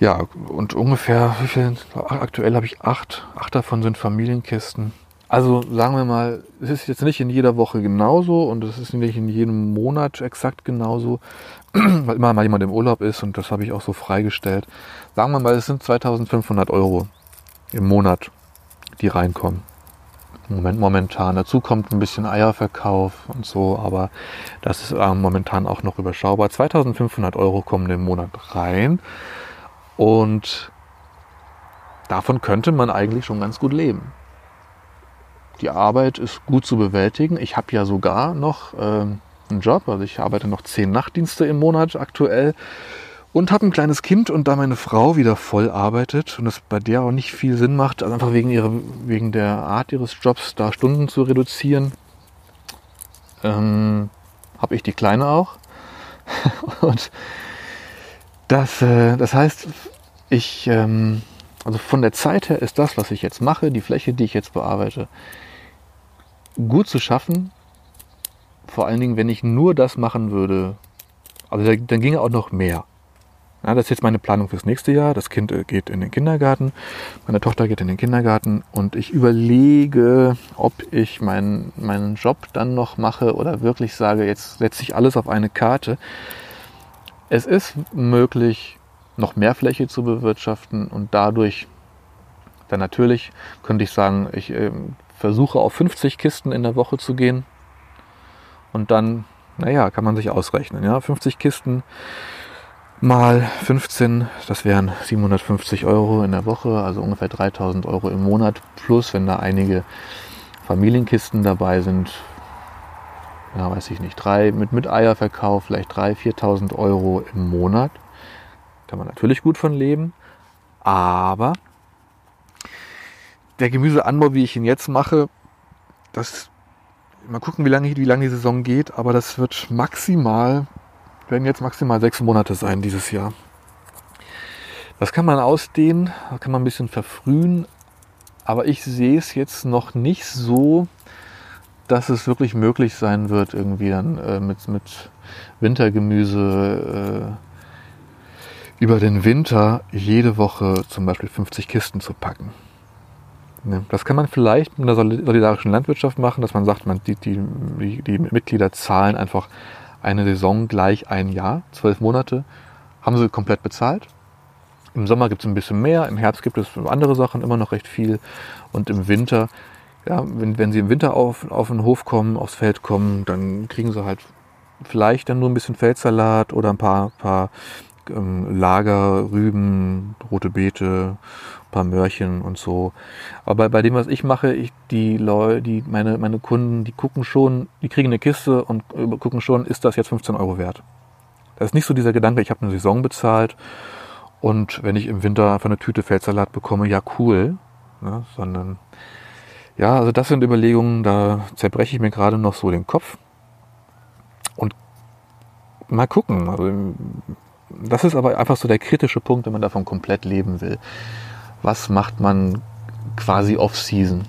ja, und ungefähr, wie viel? Aktuell habe ich acht. Acht davon sind Familienkisten. Also sagen wir mal, es ist jetzt nicht in jeder Woche genauso und es ist nicht in jedem Monat exakt genauso, *clears throat* weil immer mal jemand im Urlaub ist und das habe ich auch so freigestellt. Sagen wir mal, es sind 2500 Euro im Monat, die reinkommen. Moment, momentan. Dazu kommt ein bisschen Eierverkauf und so, aber das ist äh, momentan auch noch überschaubar. 2500 Euro kommen im Monat rein. Und davon könnte man eigentlich schon ganz gut leben. Die Arbeit ist gut zu bewältigen. Ich habe ja sogar noch äh, einen Job, also ich arbeite noch zehn Nachtdienste im Monat aktuell und habe ein kleines Kind und da meine Frau wieder voll arbeitet und es bei der auch nicht viel Sinn macht, also einfach wegen, ihrer, wegen der Art ihres Jobs da Stunden zu reduzieren, ähm, habe ich die Kleine auch. *laughs* und das, äh, das heißt, ich, ähm, also von der Zeit her ist das, was ich jetzt mache, die Fläche, die ich jetzt bearbeite, gut zu schaffen. Vor allen Dingen, wenn ich nur das machen würde, also dann ginge auch noch mehr. Ja, das ist jetzt meine Planung fürs nächste Jahr. Das Kind äh, geht in den Kindergarten, meine Tochter geht in den Kindergarten und ich überlege, ob ich meinen, meinen Job dann noch mache oder wirklich sage, jetzt setze ich alles auf eine Karte. Es ist möglich, noch mehr Fläche zu bewirtschaften und dadurch dann natürlich könnte ich sagen, ich äh, versuche auf 50 Kisten in der Woche zu gehen und dann, naja, kann man sich ausrechnen. Ja? 50 Kisten mal 15, das wären 750 Euro in der Woche, also ungefähr 3000 Euro im Monat plus, wenn da einige Familienkisten dabei sind, ja, weiß ich nicht, drei, mit, mit Eierverkauf vielleicht 3.000, 4.000 Euro im Monat. Kann man natürlich gut von leben, aber der Gemüseanbau, wie ich ihn jetzt mache, das, mal gucken, wie lange, wie lange die Saison geht, aber das wird maximal, werden jetzt maximal sechs Monate sein dieses Jahr. Das kann man ausdehnen, kann man ein bisschen verfrühen, aber ich sehe es jetzt noch nicht so, dass es wirklich möglich sein wird, irgendwie dann äh, mit, mit Wintergemüse äh, über den Winter jede Woche zum Beispiel 50 Kisten zu packen. Ne? Das kann man vielleicht mit einer solidarischen Landwirtschaft machen, dass man sagt, man, die, die, die, Mitglieder zahlen einfach eine Saison gleich ein Jahr, zwölf Monate, haben sie komplett bezahlt. Im Sommer gibt es ein bisschen mehr, im Herbst gibt es andere Sachen immer noch recht viel und im Winter ja, wenn, wenn sie im Winter auf, auf den Hof kommen, aufs Feld kommen, dann kriegen sie halt vielleicht dann nur ein bisschen Feldsalat oder ein paar, paar ähm, Lager, Rüben, rote Beete, paar Möhrchen und so. Aber bei dem, was ich mache, ich, die Leute, die, meine, meine Kunden, die gucken schon, die kriegen eine Kiste und gucken schon, ist das jetzt 15 Euro wert? Das ist nicht so dieser Gedanke, ich habe eine Saison bezahlt und wenn ich im Winter einfach eine Tüte Feldsalat bekomme, ja cool, ne? sondern ja, also das sind Überlegungen, da zerbreche ich mir gerade noch so den Kopf. Und mal gucken. Also, das ist aber einfach so der kritische Punkt, wenn man davon komplett leben will. Was macht man quasi off-season?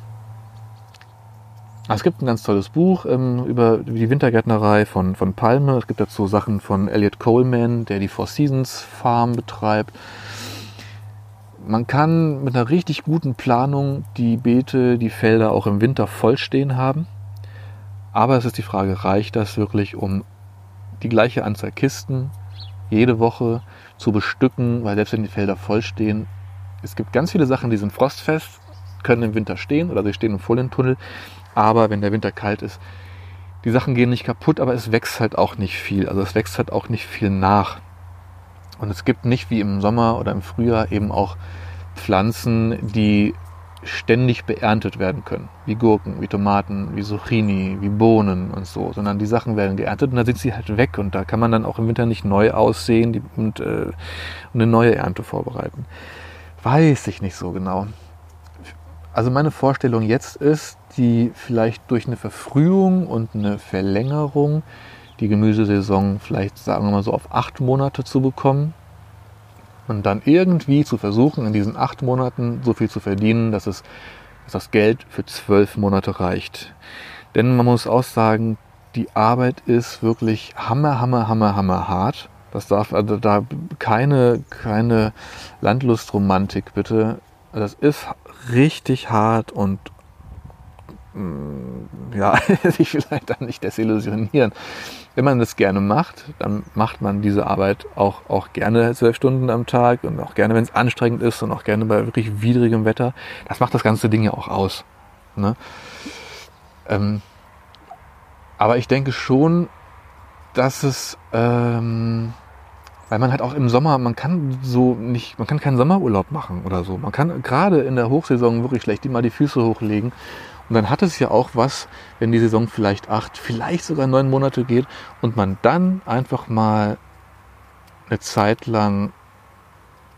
Es gibt ein ganz tolles Buch ähm, über die Wintergärtnerei von, von Palme. Es gibt dazu Sachen von Elliot Coleman, der die Four Seasons Farm betreibt. Man kann mit einer richtig guten Planung die Beete, die Felder auch im Winter vollstehen haben. Aber es ist die Frage, reicht das wirklich, um die gleiche Anzahl Kisten jede Woche zu bestücken, weil selbst wenn die Felder vollstehen, es gibt ganz viele Sachen, die sind frostfest, können im Winter stehen oder sie stehen im Folientunnel. Aber wenn der Winter kalt ist, die Sachen gehen nicht kaputt, aber es wächst halt auch nicht viel. Also es wächst halt auch nicht viel nach. Und es gibt nicht wie im Sommer oder im Frühjahr eben auch Pflanzen, die ständig beerntet werden können. Wie Gurken, wie Tomaten, wie Zucchini, wie Bohnen und so. Sondern die Sachen werden geerntet und dann sind sie halt weg. Und da kann man dann auch im Winter nicht neu aussehen und, äh, eine neue Ernte vorbereiten. Weiß ich nicht so genau. Also meine Vorstellung jetzt ist, die vielleicht durch eine Verfrühung und eine Verlängerung die Gemüsesaison vielleicht, sagen wir mal so, auf acht Monate zu bekommen und dann irgendwie zu versuchen, in diesen acht Monaten so viel zu verdienen, dass, es, dass das Geld für zwölf Monate reicht. Denn man muss auch sagen, die Arbeit ist wirklich hammer, hammer, hammer, hammer hart. Das darf also da keine, keine Landlustromantik bitte. Das ist richtig hart und mm, ja, *laughs* sich vielleicht dann nicht desillusionieren. Wenn man das gerne macht, dann macht man diese Arbeit auch, auch gerne zwölf Stunden am Tag und auch gerne, wenn es anstrengend ist und auch gerne bei wirklich widrigem Wetter. Das macht das ganze Ding ja auch aus. Ne? Ähm, aber ich denke schon, dass es ähm, weil man halt auch im Sommer, man kann so nicht, man kann keinen Sommerurlaub machen oder so. Man kann gerade in der Hochsaison wirklich schlecht mal die Füße hochlegen. Und dann hat es ja auch was, wenn die Saison vielleicht acht, vielleicht sogar neun Monate geht und man dann einfach mal eine Zeit lang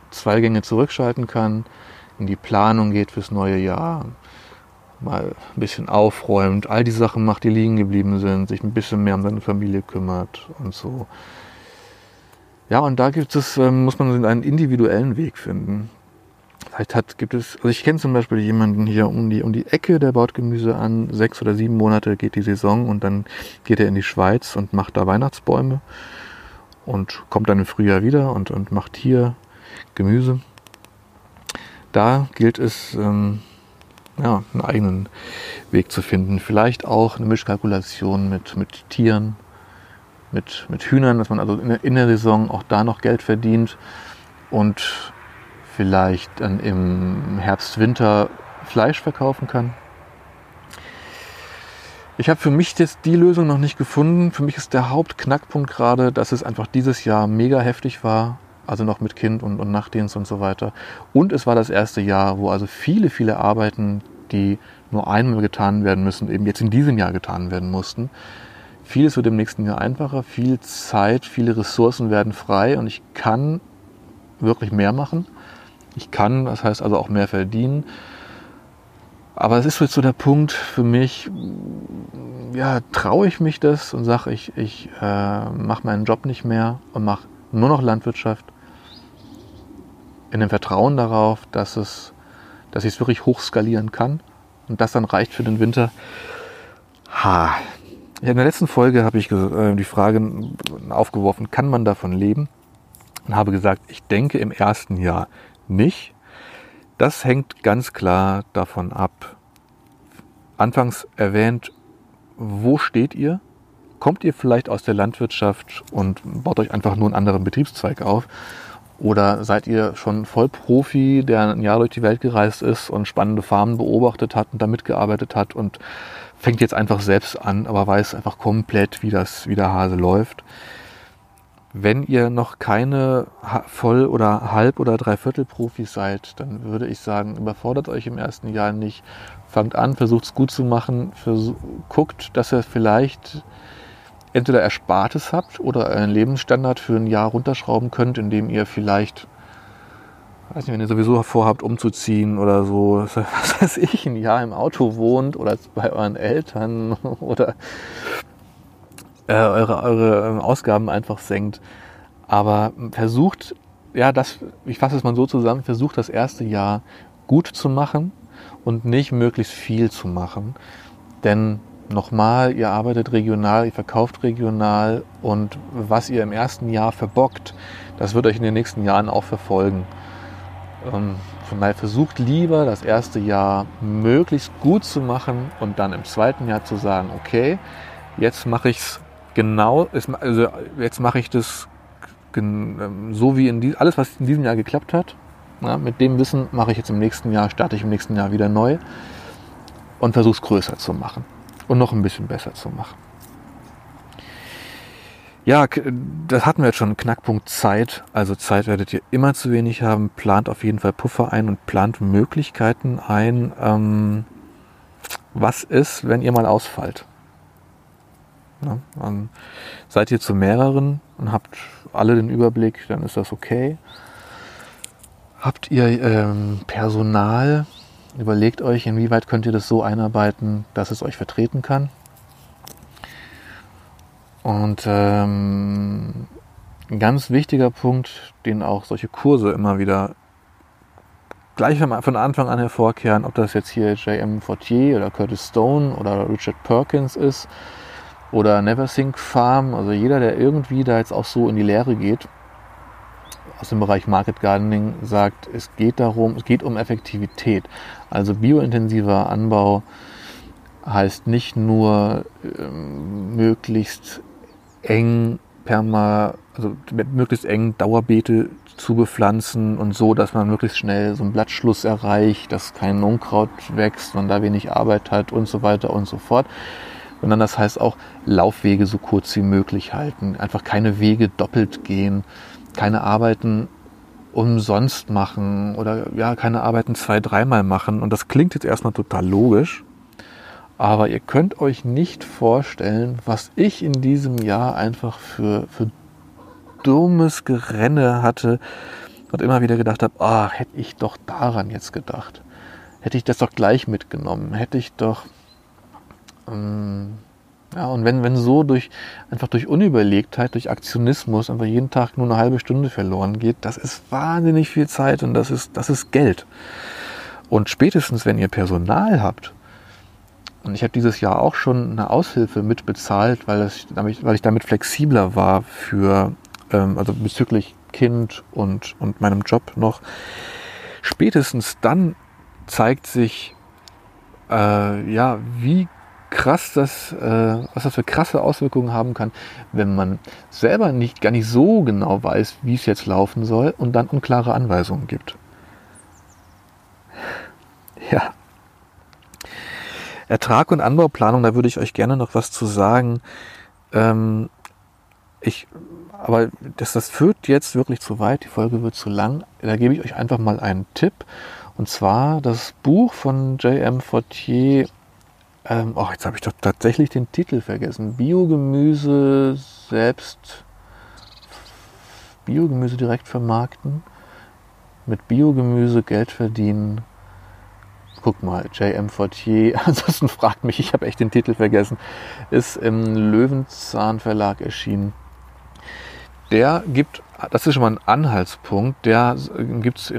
zwei Gänge zurückschalten kann, in die Planung geht fürs neue Jahr, mal ein bisschen aufräumt, all die Sachen macht, die liegen geblieben sind, sich ein bisschen mehr um seine Familie kümmert und so. Ja, und da gibt es, ähm, muss man einen individuellen Weg finden. Vielleicht hat, gibt es, also ich kenne zum Beispiel jemanden hier um die, um die Ecke, der baut Gemüse an. Sechs oder sieben Monate geht die Saison und dann geht er in die Schweiz und macht da Weihnachtsbäume und kommt dann im Frühjahr wieder und, und macht hier Gemüse. Da gilt es, ähm, ja, einen eigenen Weg zu finden. Vielleicht auch eine Mischkalkulation mit, mit Tieren, mit, mit Hühnern, dass man also in der, in der Saison auch da noch Geld verdient und vielleicht dann im Herbst, Winter Fleisch verkaufen kann. Ich habe für mich jetzt die Lösung noch nicht gefunden. Für mich ist der Hauptknackpunkt gerade, dass es einfach dieses Jahr mega heftig war. Also noch mit Kind und, und Nachtdienst und so weiter. Und es war das erste Jahr, wo also viele, viele Arbeiten, die nur einmal getan werden müssen, eben jetzt in diesem Jahr getan werden mussten. Vieles wird im nächsten Jahr einfacher, viel Zeit, viele Ressourcen werden frei und ich kann wirklich mehr machen. Ich kann, das heißt also auch mehr verdienen. Aber es ist jetzt so der Punkt für mich, ja, traue ich mich das und sage, ich, ich äh, mache meinen Job nicht mehr und mache nur noch Landwirtschaft in dem Vertrauen darauf, dass, es, dass ich es wirklich hochskalieren kann und das dann reicht für den Winter. Ha, in der letzten Folge habe ich äh, die Frage aufgeworfen, kann man davon leben? Und habe gesagt, ich denke im ersten Jahr nicht. Das hängt ganz klar davon ab. Anfangs erwähnt, wo steht ihr? Kommt ihr vielleicht aus der Landwirtschaft und baut euch einfach nur einen anderen Betriebszweig auf? Oder seid ihr schon Vollprofi, der ein Jahr durch die Welt gereist ist und spannende Farmen beobachtet hat und da mitgearbeitet hat und fängt jetzt einfach selbst an, aber weiß einfach komplett, wie das, wie der Hase läuft. Wenn ihr noch keine Voll- oder Halb- oder Dreiviertel-Profis seid, dann würde ich sagen, überfordert euch im ersten Jahr nicht. Fangt an, versucht es gut zu machen, guckt, dass ihr vielleicht entweder Erspartes habt oder euren Lebensstandard für ein Jahr runterschrauben könnt, indem ihr vielleicht weiß nicht, wenn ihr sowieso vorhabt, umzuziehen oder so, *laughs* was weiß ich, ein Jahr im Auto wohnt oder bei euren Eltern *laughs* oder äh, eure, eure ähm, Ausgaben einfach senkt. Aber versucht, ja, das, ich fasse es mal so zusammen, versucht das erste Jahr gut zu machen und nicht möglichst viel zu machen. Denn nochmal, ihr arbeitet regional, ihr verkauft regional und was ihr im ersten Jahr verbockt, das wird euch in den nächsten Jahren auch verfolgen. Ähm, von daher versucht lieber das erste Jahr möglichst gut zu machen und dann im zweiten Jahr zu sagen, okay, jetzt mache ich es genau, also jetzt mache ich das ähm, so wie in die, alles, was in diesem Jahr geklappt hat. Ja, mit dem Wissen mache ich jetzt im nächsten Jahr, starte ich im nächsten Jahr wieder neu und versuche es größer zu machen und noch ein bisschen besser zu machen. Ja, das hatten wir jetzt schon, Knackpunkt Zeit. Also Zeit werdet ihr immer zu wenig haben. Plant auf jeden Fall Puffer ein und plant Möglichkeiten ein. Ähm, was ist, wenn ihr mal ausfallt? Ja, dann seid ihr zu mehreren und habt alle den Überblick, dann ist das okay. Habt ihr ähm, Personal? Überlegt euch, inwieweit könnt ihr das so einarbeiten, dass es euch vertreten kann. Und ähm, ein ganz wichtiger Punkt, den auch solche Kurse immer wieder gleich von Anfang an hervorkehren, ob das jetzt hier J.M. Fortier oder Curtis Stone oder Richard Perkins ist oder Neversink Farm, also jeder, der irgendwie da jetzt auch so in die Lehre geht, aus dem Bereich Market Gardening sagt, es geht darum, es geht um Effektivität. Also biointensiver Anbau heißt nicht nur ähm, möglichst eng perma, also möglichst eng Dauerbeete zu bepflanzen und so, dass man möglichst schnell so einen Blattschluss erreicht, dass kein Unkraut wächst, man da wenig Arbeit hat und so weiter und so fort. Sondern das heißt auch Laufwege so kurz wie möglich halten, einfach keine Wege doppelt gehen, keine Arbeiten umsonst machen oder ja, keine Arbeiten zwei, dreimal machen. Und das klingt jetzt erstmal total logisch, aber ihr könnt euch nicht vorstellen, was ich in diesem Jahr einfach für, für dummes Gerenne hatte und immer wieder gedacht habe, ah, hätte ich doch daran jetzt gedacht. Hätte ich das doch gleich mitgenommen. Hätte ich doch. Ähm, ja, und wenn, wenn so durch, einfach durch Unüberlegtheit, durch Aktionismus einfach jeden Tag nur eine halbe Stunde verloren geht, das ist wahnsinnig viel Zeit und das ist, das ist Geld. Und spätestens, wenn ihr Personal habt, und ich habe dieses Jahr auch schon eine Aushilfe mitbezahlt, weil, das, weil ich damit flexibler war für, ähm, also bezüglich Kind und, und meinem Job noch. Spätestens dann zeigt sich, äh, ja, wie krass das, äh, was das für krasse Auswirkungen haben kann, wenn man selber nicht gar nicht so genau weiß, wie es jetzt laufen soll und dann unklare Anweisungen gibt. *laughs* Ja, Ertrag und Anbauplanung, da würde ich euch gerne noch was zu sagen. Ähm, ich, aber das, das führt jetzt wirklich zu weit, die Folge wird zu lang. Da gebe ich euch einfach mal einen Tipp. Und zwar das Buch von J.M. Fortier. Ähm, oh, jetzt habe ich doch tatsächlich den Titel vergessen. Biogemüse selbst. Biogemüse direkt vermarkten. Mit Biogemüse Geld verdienen guck mal, J.M. Fortier, *laughs* ansonsten fragt mich, ich habe echt den Titel vergessen, ist im Löwenzahn Verlag erschienen. Der gibt, das ist schon mal ein Anhaltspunkt, der gibt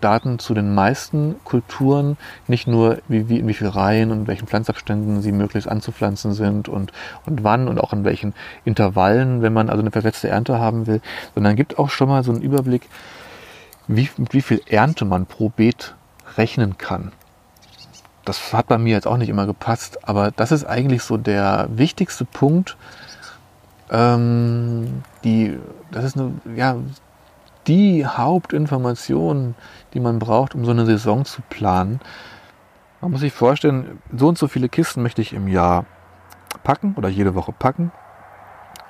Daten zu den meisten Kulturen, nicht nur wie, wie, in wie viel Reihen und welchen Pflanzabständen sie möglichst anzupflanzen sind und, und wann und auch in welchen Intervallen, wenn man also eine versetzte Ernte haben will, sondern gibt auch schon mal so einen Überblick, wie, wie viel Ernte man pro Beet rechnen kann. Das hat bei mir jetzt auch nicht immer gepasst, aber das ist eigentlich so der wichtigste Punkt. Ähm, die, das ist eine, ja, die Hauptinformation, die man braucht, um so eine Saison zu planen. Man muss sich vorstellen, so und so viele Kisten möchte ich im Jahr packen oder jede Woche packen.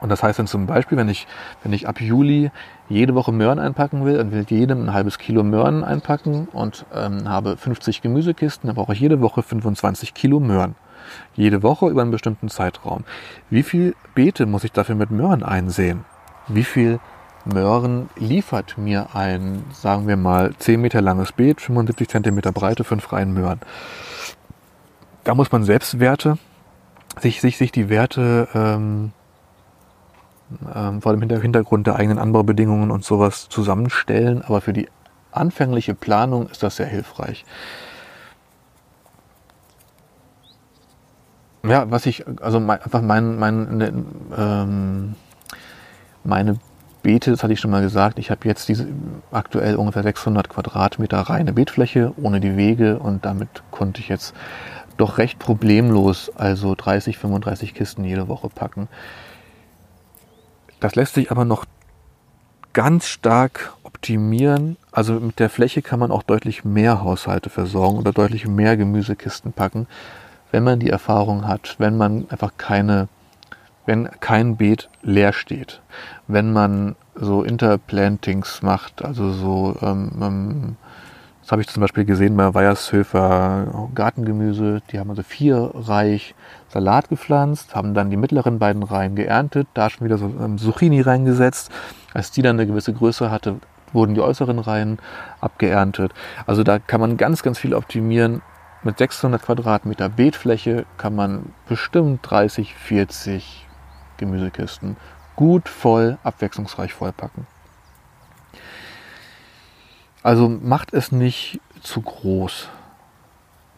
Und das heißt dann zum Beispiel, wenn ich, wenn ich ab Juli jede Woche Möhren einpacken will und will jedem ein halbes Kilo Möhren einpacken und ähm, habe 50 Gemüsekisten, dann brauche ich jede Woche 25 Kilo Möhren. Jede Woche über einen bestimmten Zeitraum. Wie viel Beete muss ich dafür mit Möhren einsehen? Wie viel Möhren liefert mir ein, sagen wir mal, 10 Meter langes Beet, 75 Zentimeter Breite, 5 Reihen Möhren? Da muss man selbst Werte, sich, sich, sich die Werte ähm, ähm, vor dem Hintergrund der eigenen Anbaubedingungen und sowas zusammenstellen. Aber für die anfängliche Planung ist das sehr hilfreich. ja, was ich, also mein, einfach mein, mein, ne, ähm, meine Beete, das hatte ich schon mal gesagt, ich habe jetzt diese aktuell ungefähr 600 Quadratmeter reine Beetfläche ohne die Wege und damit konnte ich jetzt doch recht problemlos also 30, 35 Kisten jede Woche packen. Das lässt sich aber noch ganz stark optimieren. Also mit der Fläche kann man auch deutlich mehr Haushalte versorgen oder deutlich mehr Gemüsekisten packen, wenn man die Erfahrung hat, wenn man einfach keine, wenn kein Beet leer steht, wenn man so Interplantings macht, also so ähm, ähm, das habe ich zum Beispiel gesehen bei Weiershöfer Gartengemüse. Die haben also vier Reich Salat gepflanzt, haben dann die mittleren beiden Reihen geerntet, da schon wieder so ähm, Zucchini reingesetzt. Als die dann eine gewisse Größe hatte, wurden die äußeren Reihen abgeerntet. Also da kann man ganz, ganz viel optimieren. Mit 600 Quadratmeter Beetfläche kann man bestimmt 30, 40 Gemüsekisten gut voll, abwechslungsreich vollpacken. Also macht es nicht zu groß.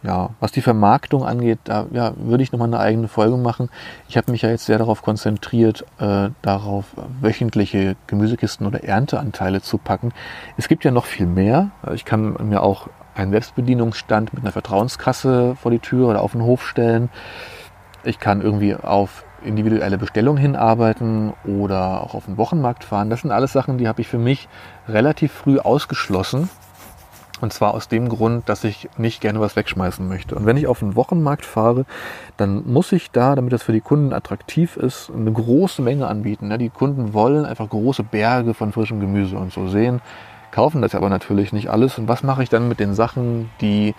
Ja, was die Vermarktung angeht, da ja, würde ich nochmal eine eigene Folge machen. Ich habe mich ja jetzt sehr darauf konzentriert, äh, darauf wöchentliche Gemüsekisten oder Ernteanteile zu packen. Es gibt ja noch viel mehr. Ich kann mir auch einen Selbstbedienungsstand mit einer Vertrauenskasse vor die Tür oder auf den Hof stellen. Ich kann irgendwie auf individuelle Bestellung hinarbeiten oder auch auf den Wochenmarkt fahren. Das sind alles Sachen, die habe ich für mich relativ früh ausgeschlossen. Und zwar aus dem Grund, dass ich nicht gerne was wegschmeißen möchte. Und wenn ich auf den Wochenmarkt fahre, dann muss ich da, damit das für die Kunden attraktiv ist, eine große Menge anbieten. Die Kunden wollen einfach große Berge von frischem Gemüse und so sehen, kaufen das aber natürlich nicht alles. Und was mache ich dann mit den Sachen, die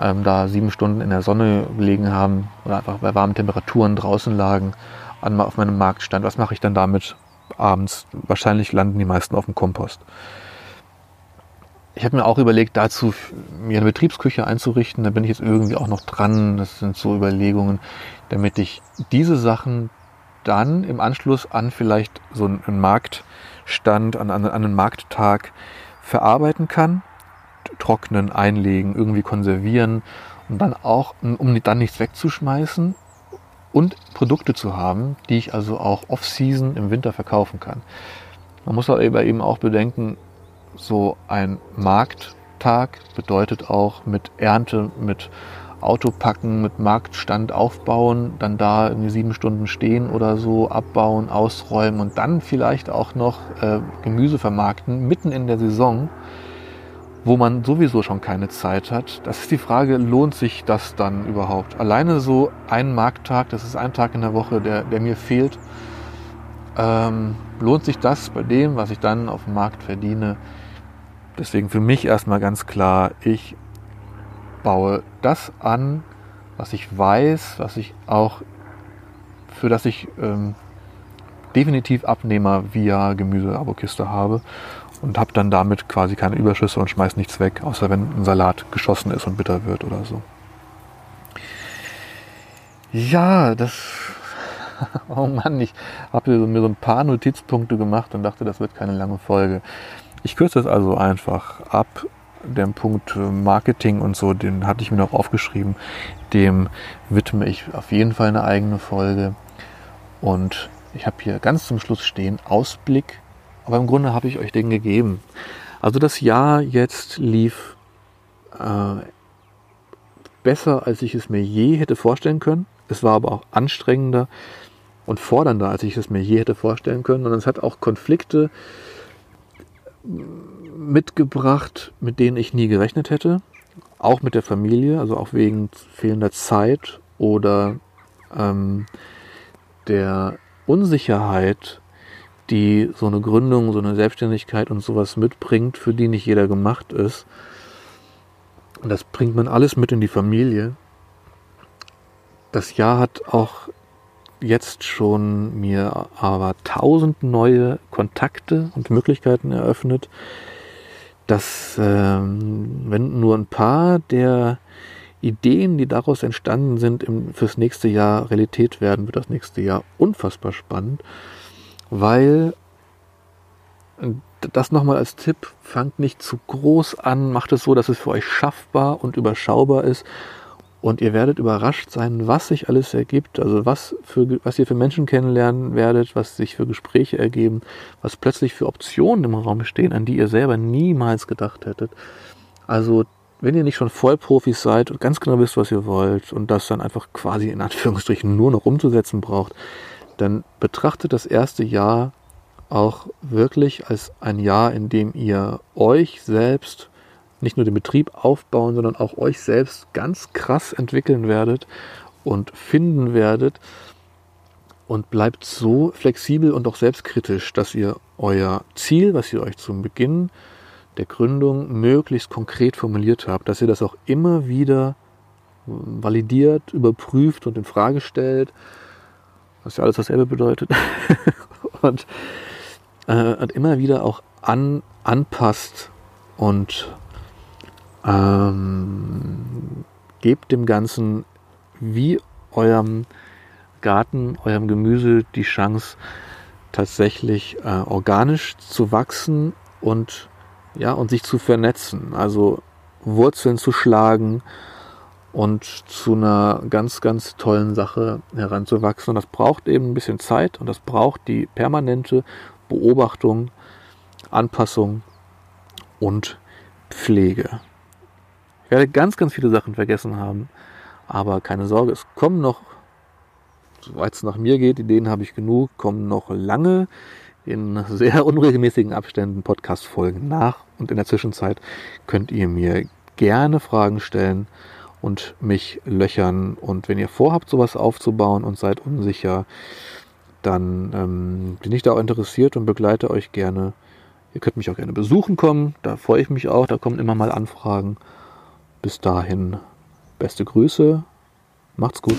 ähm, da sieben Stunden in der Sonne gelegen haben oder einfach bei warmen Temperaturen draußen lagen an, auf meinem Marktstand. Was mache ich dann damit abends? Wahrscheinlich landen die meisten auf dem Kompost. Ich habe mir auch überlegt, dazu mir eine Betriebsküche einzurichten. Da bin ich jetzt irgendwie auch noch dran. Das sind so Überlegungen, damit ich diese Sachen dann im Anschluss an vielleicht so einen Marktstand, an, an, an einen Markttag verarbeiten kann trocknen, einlegen, irgendwie konservieren und dann auch, um dann nichts wegzuschmeißen und Produkte zu haben, die ich also auch off-season im Winter verkaufen kann. Man muss aber eben auch bedenken, so ein Markttag bedeutet auch mit Ernte, mit Auto packen, mit Marktstand aufbauen, dann da irgendwie sieben Stunden stehen oder so, abbauen, ausräumen und dann vielleicht auch noch äh, Gemüse vermarkten, mitten in der Saison wo man sowieso schon keine Zeit hat. Das ist die Frage, lohnt sich das dann überhaupt? Alleine so ein Markttag, das ist ein Tag in der Woche, der, der mir fehlt, ähm, lohnt sich das bei dem, was ich dann auf dem Markt verdiene? Deswegen für mich erstmal ganz klar, ich baue das an, was ich weiß, was ich auch, für das ich ähm, definitiv Abnehmer via Gemüse-Abokiste habe und habe dann damit quasi keine Überschüsse und schmeiß nichts weg, außer wenn ein Salat geschossen ist und bitter wird oder so. Ja, das. *laughs* Oh Mann, ich habe mir so ein paar Notizpunkte gemacht und dachte, das wird keine lange Folge. Ich kürze das also einfach ab. Den Punkt Marketing und so, den hatte ich mir noch aufgeschrieben. Dem widme ich auf jeden Fall eine eigene Folge. Und ich habe hier ganz zum Schluss stehen Ausblick aber im Grunde habe ich euch den gegeben. Also das Jahr jetzt lief äh, besser, als ich es mir je hätte vorstellen können. Es war aber auch anstrengender und fordernder, als ich es mir je hätte vorstellen können. Und es hat auch Konflikte mitgebracht, mit denen ich nie gerechnet hätte. Auch mit der Familie, also auch wegen fehlender Zeit oder ähm, der Unsicherheit, die so eine Gründung, so eine Selbstständigkeit und sowas mitbringt, für die nicht jeder gemacht ist. Und das bringt man alles mit in die Familie. Das Jahr hat auch jetzt schon mir aber tausend neue Kontakte und Möglichkeiten eröffnet, dass ähm, wenn nur ein paar der Ideen, die daraus entstanden sind, im, fürs nächste Jahr Realität werden, wird das nächste Jahr unfassbar spannend weil das nochmal als Tipp, fangt nicht zu groß an, macht es so, dass es für euch schaffbar und überschaubar ist Und ihr werdet überrascht sein, was sich alles ergibt, also was, für, was ihr für Menschen kennenlernen werdet, was sich für Gespräche ergeben, was plötzlich für Optionen im Raum stehen, an die ihr selber niemals gedacht hättet. Also wenn ihr nicht schon Vollprofis seid und ganz genau wisst, was ihr wollt und das dann einfach quasi in Anführungsstrichen nur noch umzusetzen braucht, dann betrachtet das erste Jahr auch wirklich als ein Jahr, in dem ihr euch selbst nicht nur den Betrieb aufbauen, sondern auch euch selbst ganz krass entwickeln werdet und finden werdet und bleibt so flexibel und auch selbstkritisch, dass ihr euer Ziel, was ihr euch zum Beginn der Gründung möglichst konkret formuliert habt, dass ihr das auch immer wieder validiert, überprüft und in Frage stellt, was ja alles dasselbe bedeutet, *laughs* und, äh, und immer wieder auch an, anpasst und ähm, gebt dem Ganzen wie eurem Garten, eurem Gemüse die Chance, tatsächlich äh, organisch zu wachsen und ja, und sich zu vernetzen, also Wurzeln zu schlagen und zu einer ganz, ganz tollen Sache heranzuwachsen. Und das braucht eben ein bisschen Zeit und das braucht die permanente Beobachtung, Anpassung und Pflege. Ich werde ganz, ganz viele Sachen vergessen haben, aber keine Sorge, es kommen noch, soweit es nach mir geht, Ideen habe ich genug, kommen noch lange in sehr unregelmäßigen Abständen Podcast-Folgen nach. Und in der Zwischenzeit könnt ihr mir gerne Fragen stellen und mich löchern. Und wenn ihr vorhabt, sowas aufzubauen und seid unsicher, dann ähm, bin ich da auch interessiert und begleite euch gerne. Ihr könnt mich auch gerne besuchen kommen, da freue ich mich auch, da kommen immer mal Anfragen. Bis dahin, beste Grüße, macht's gut.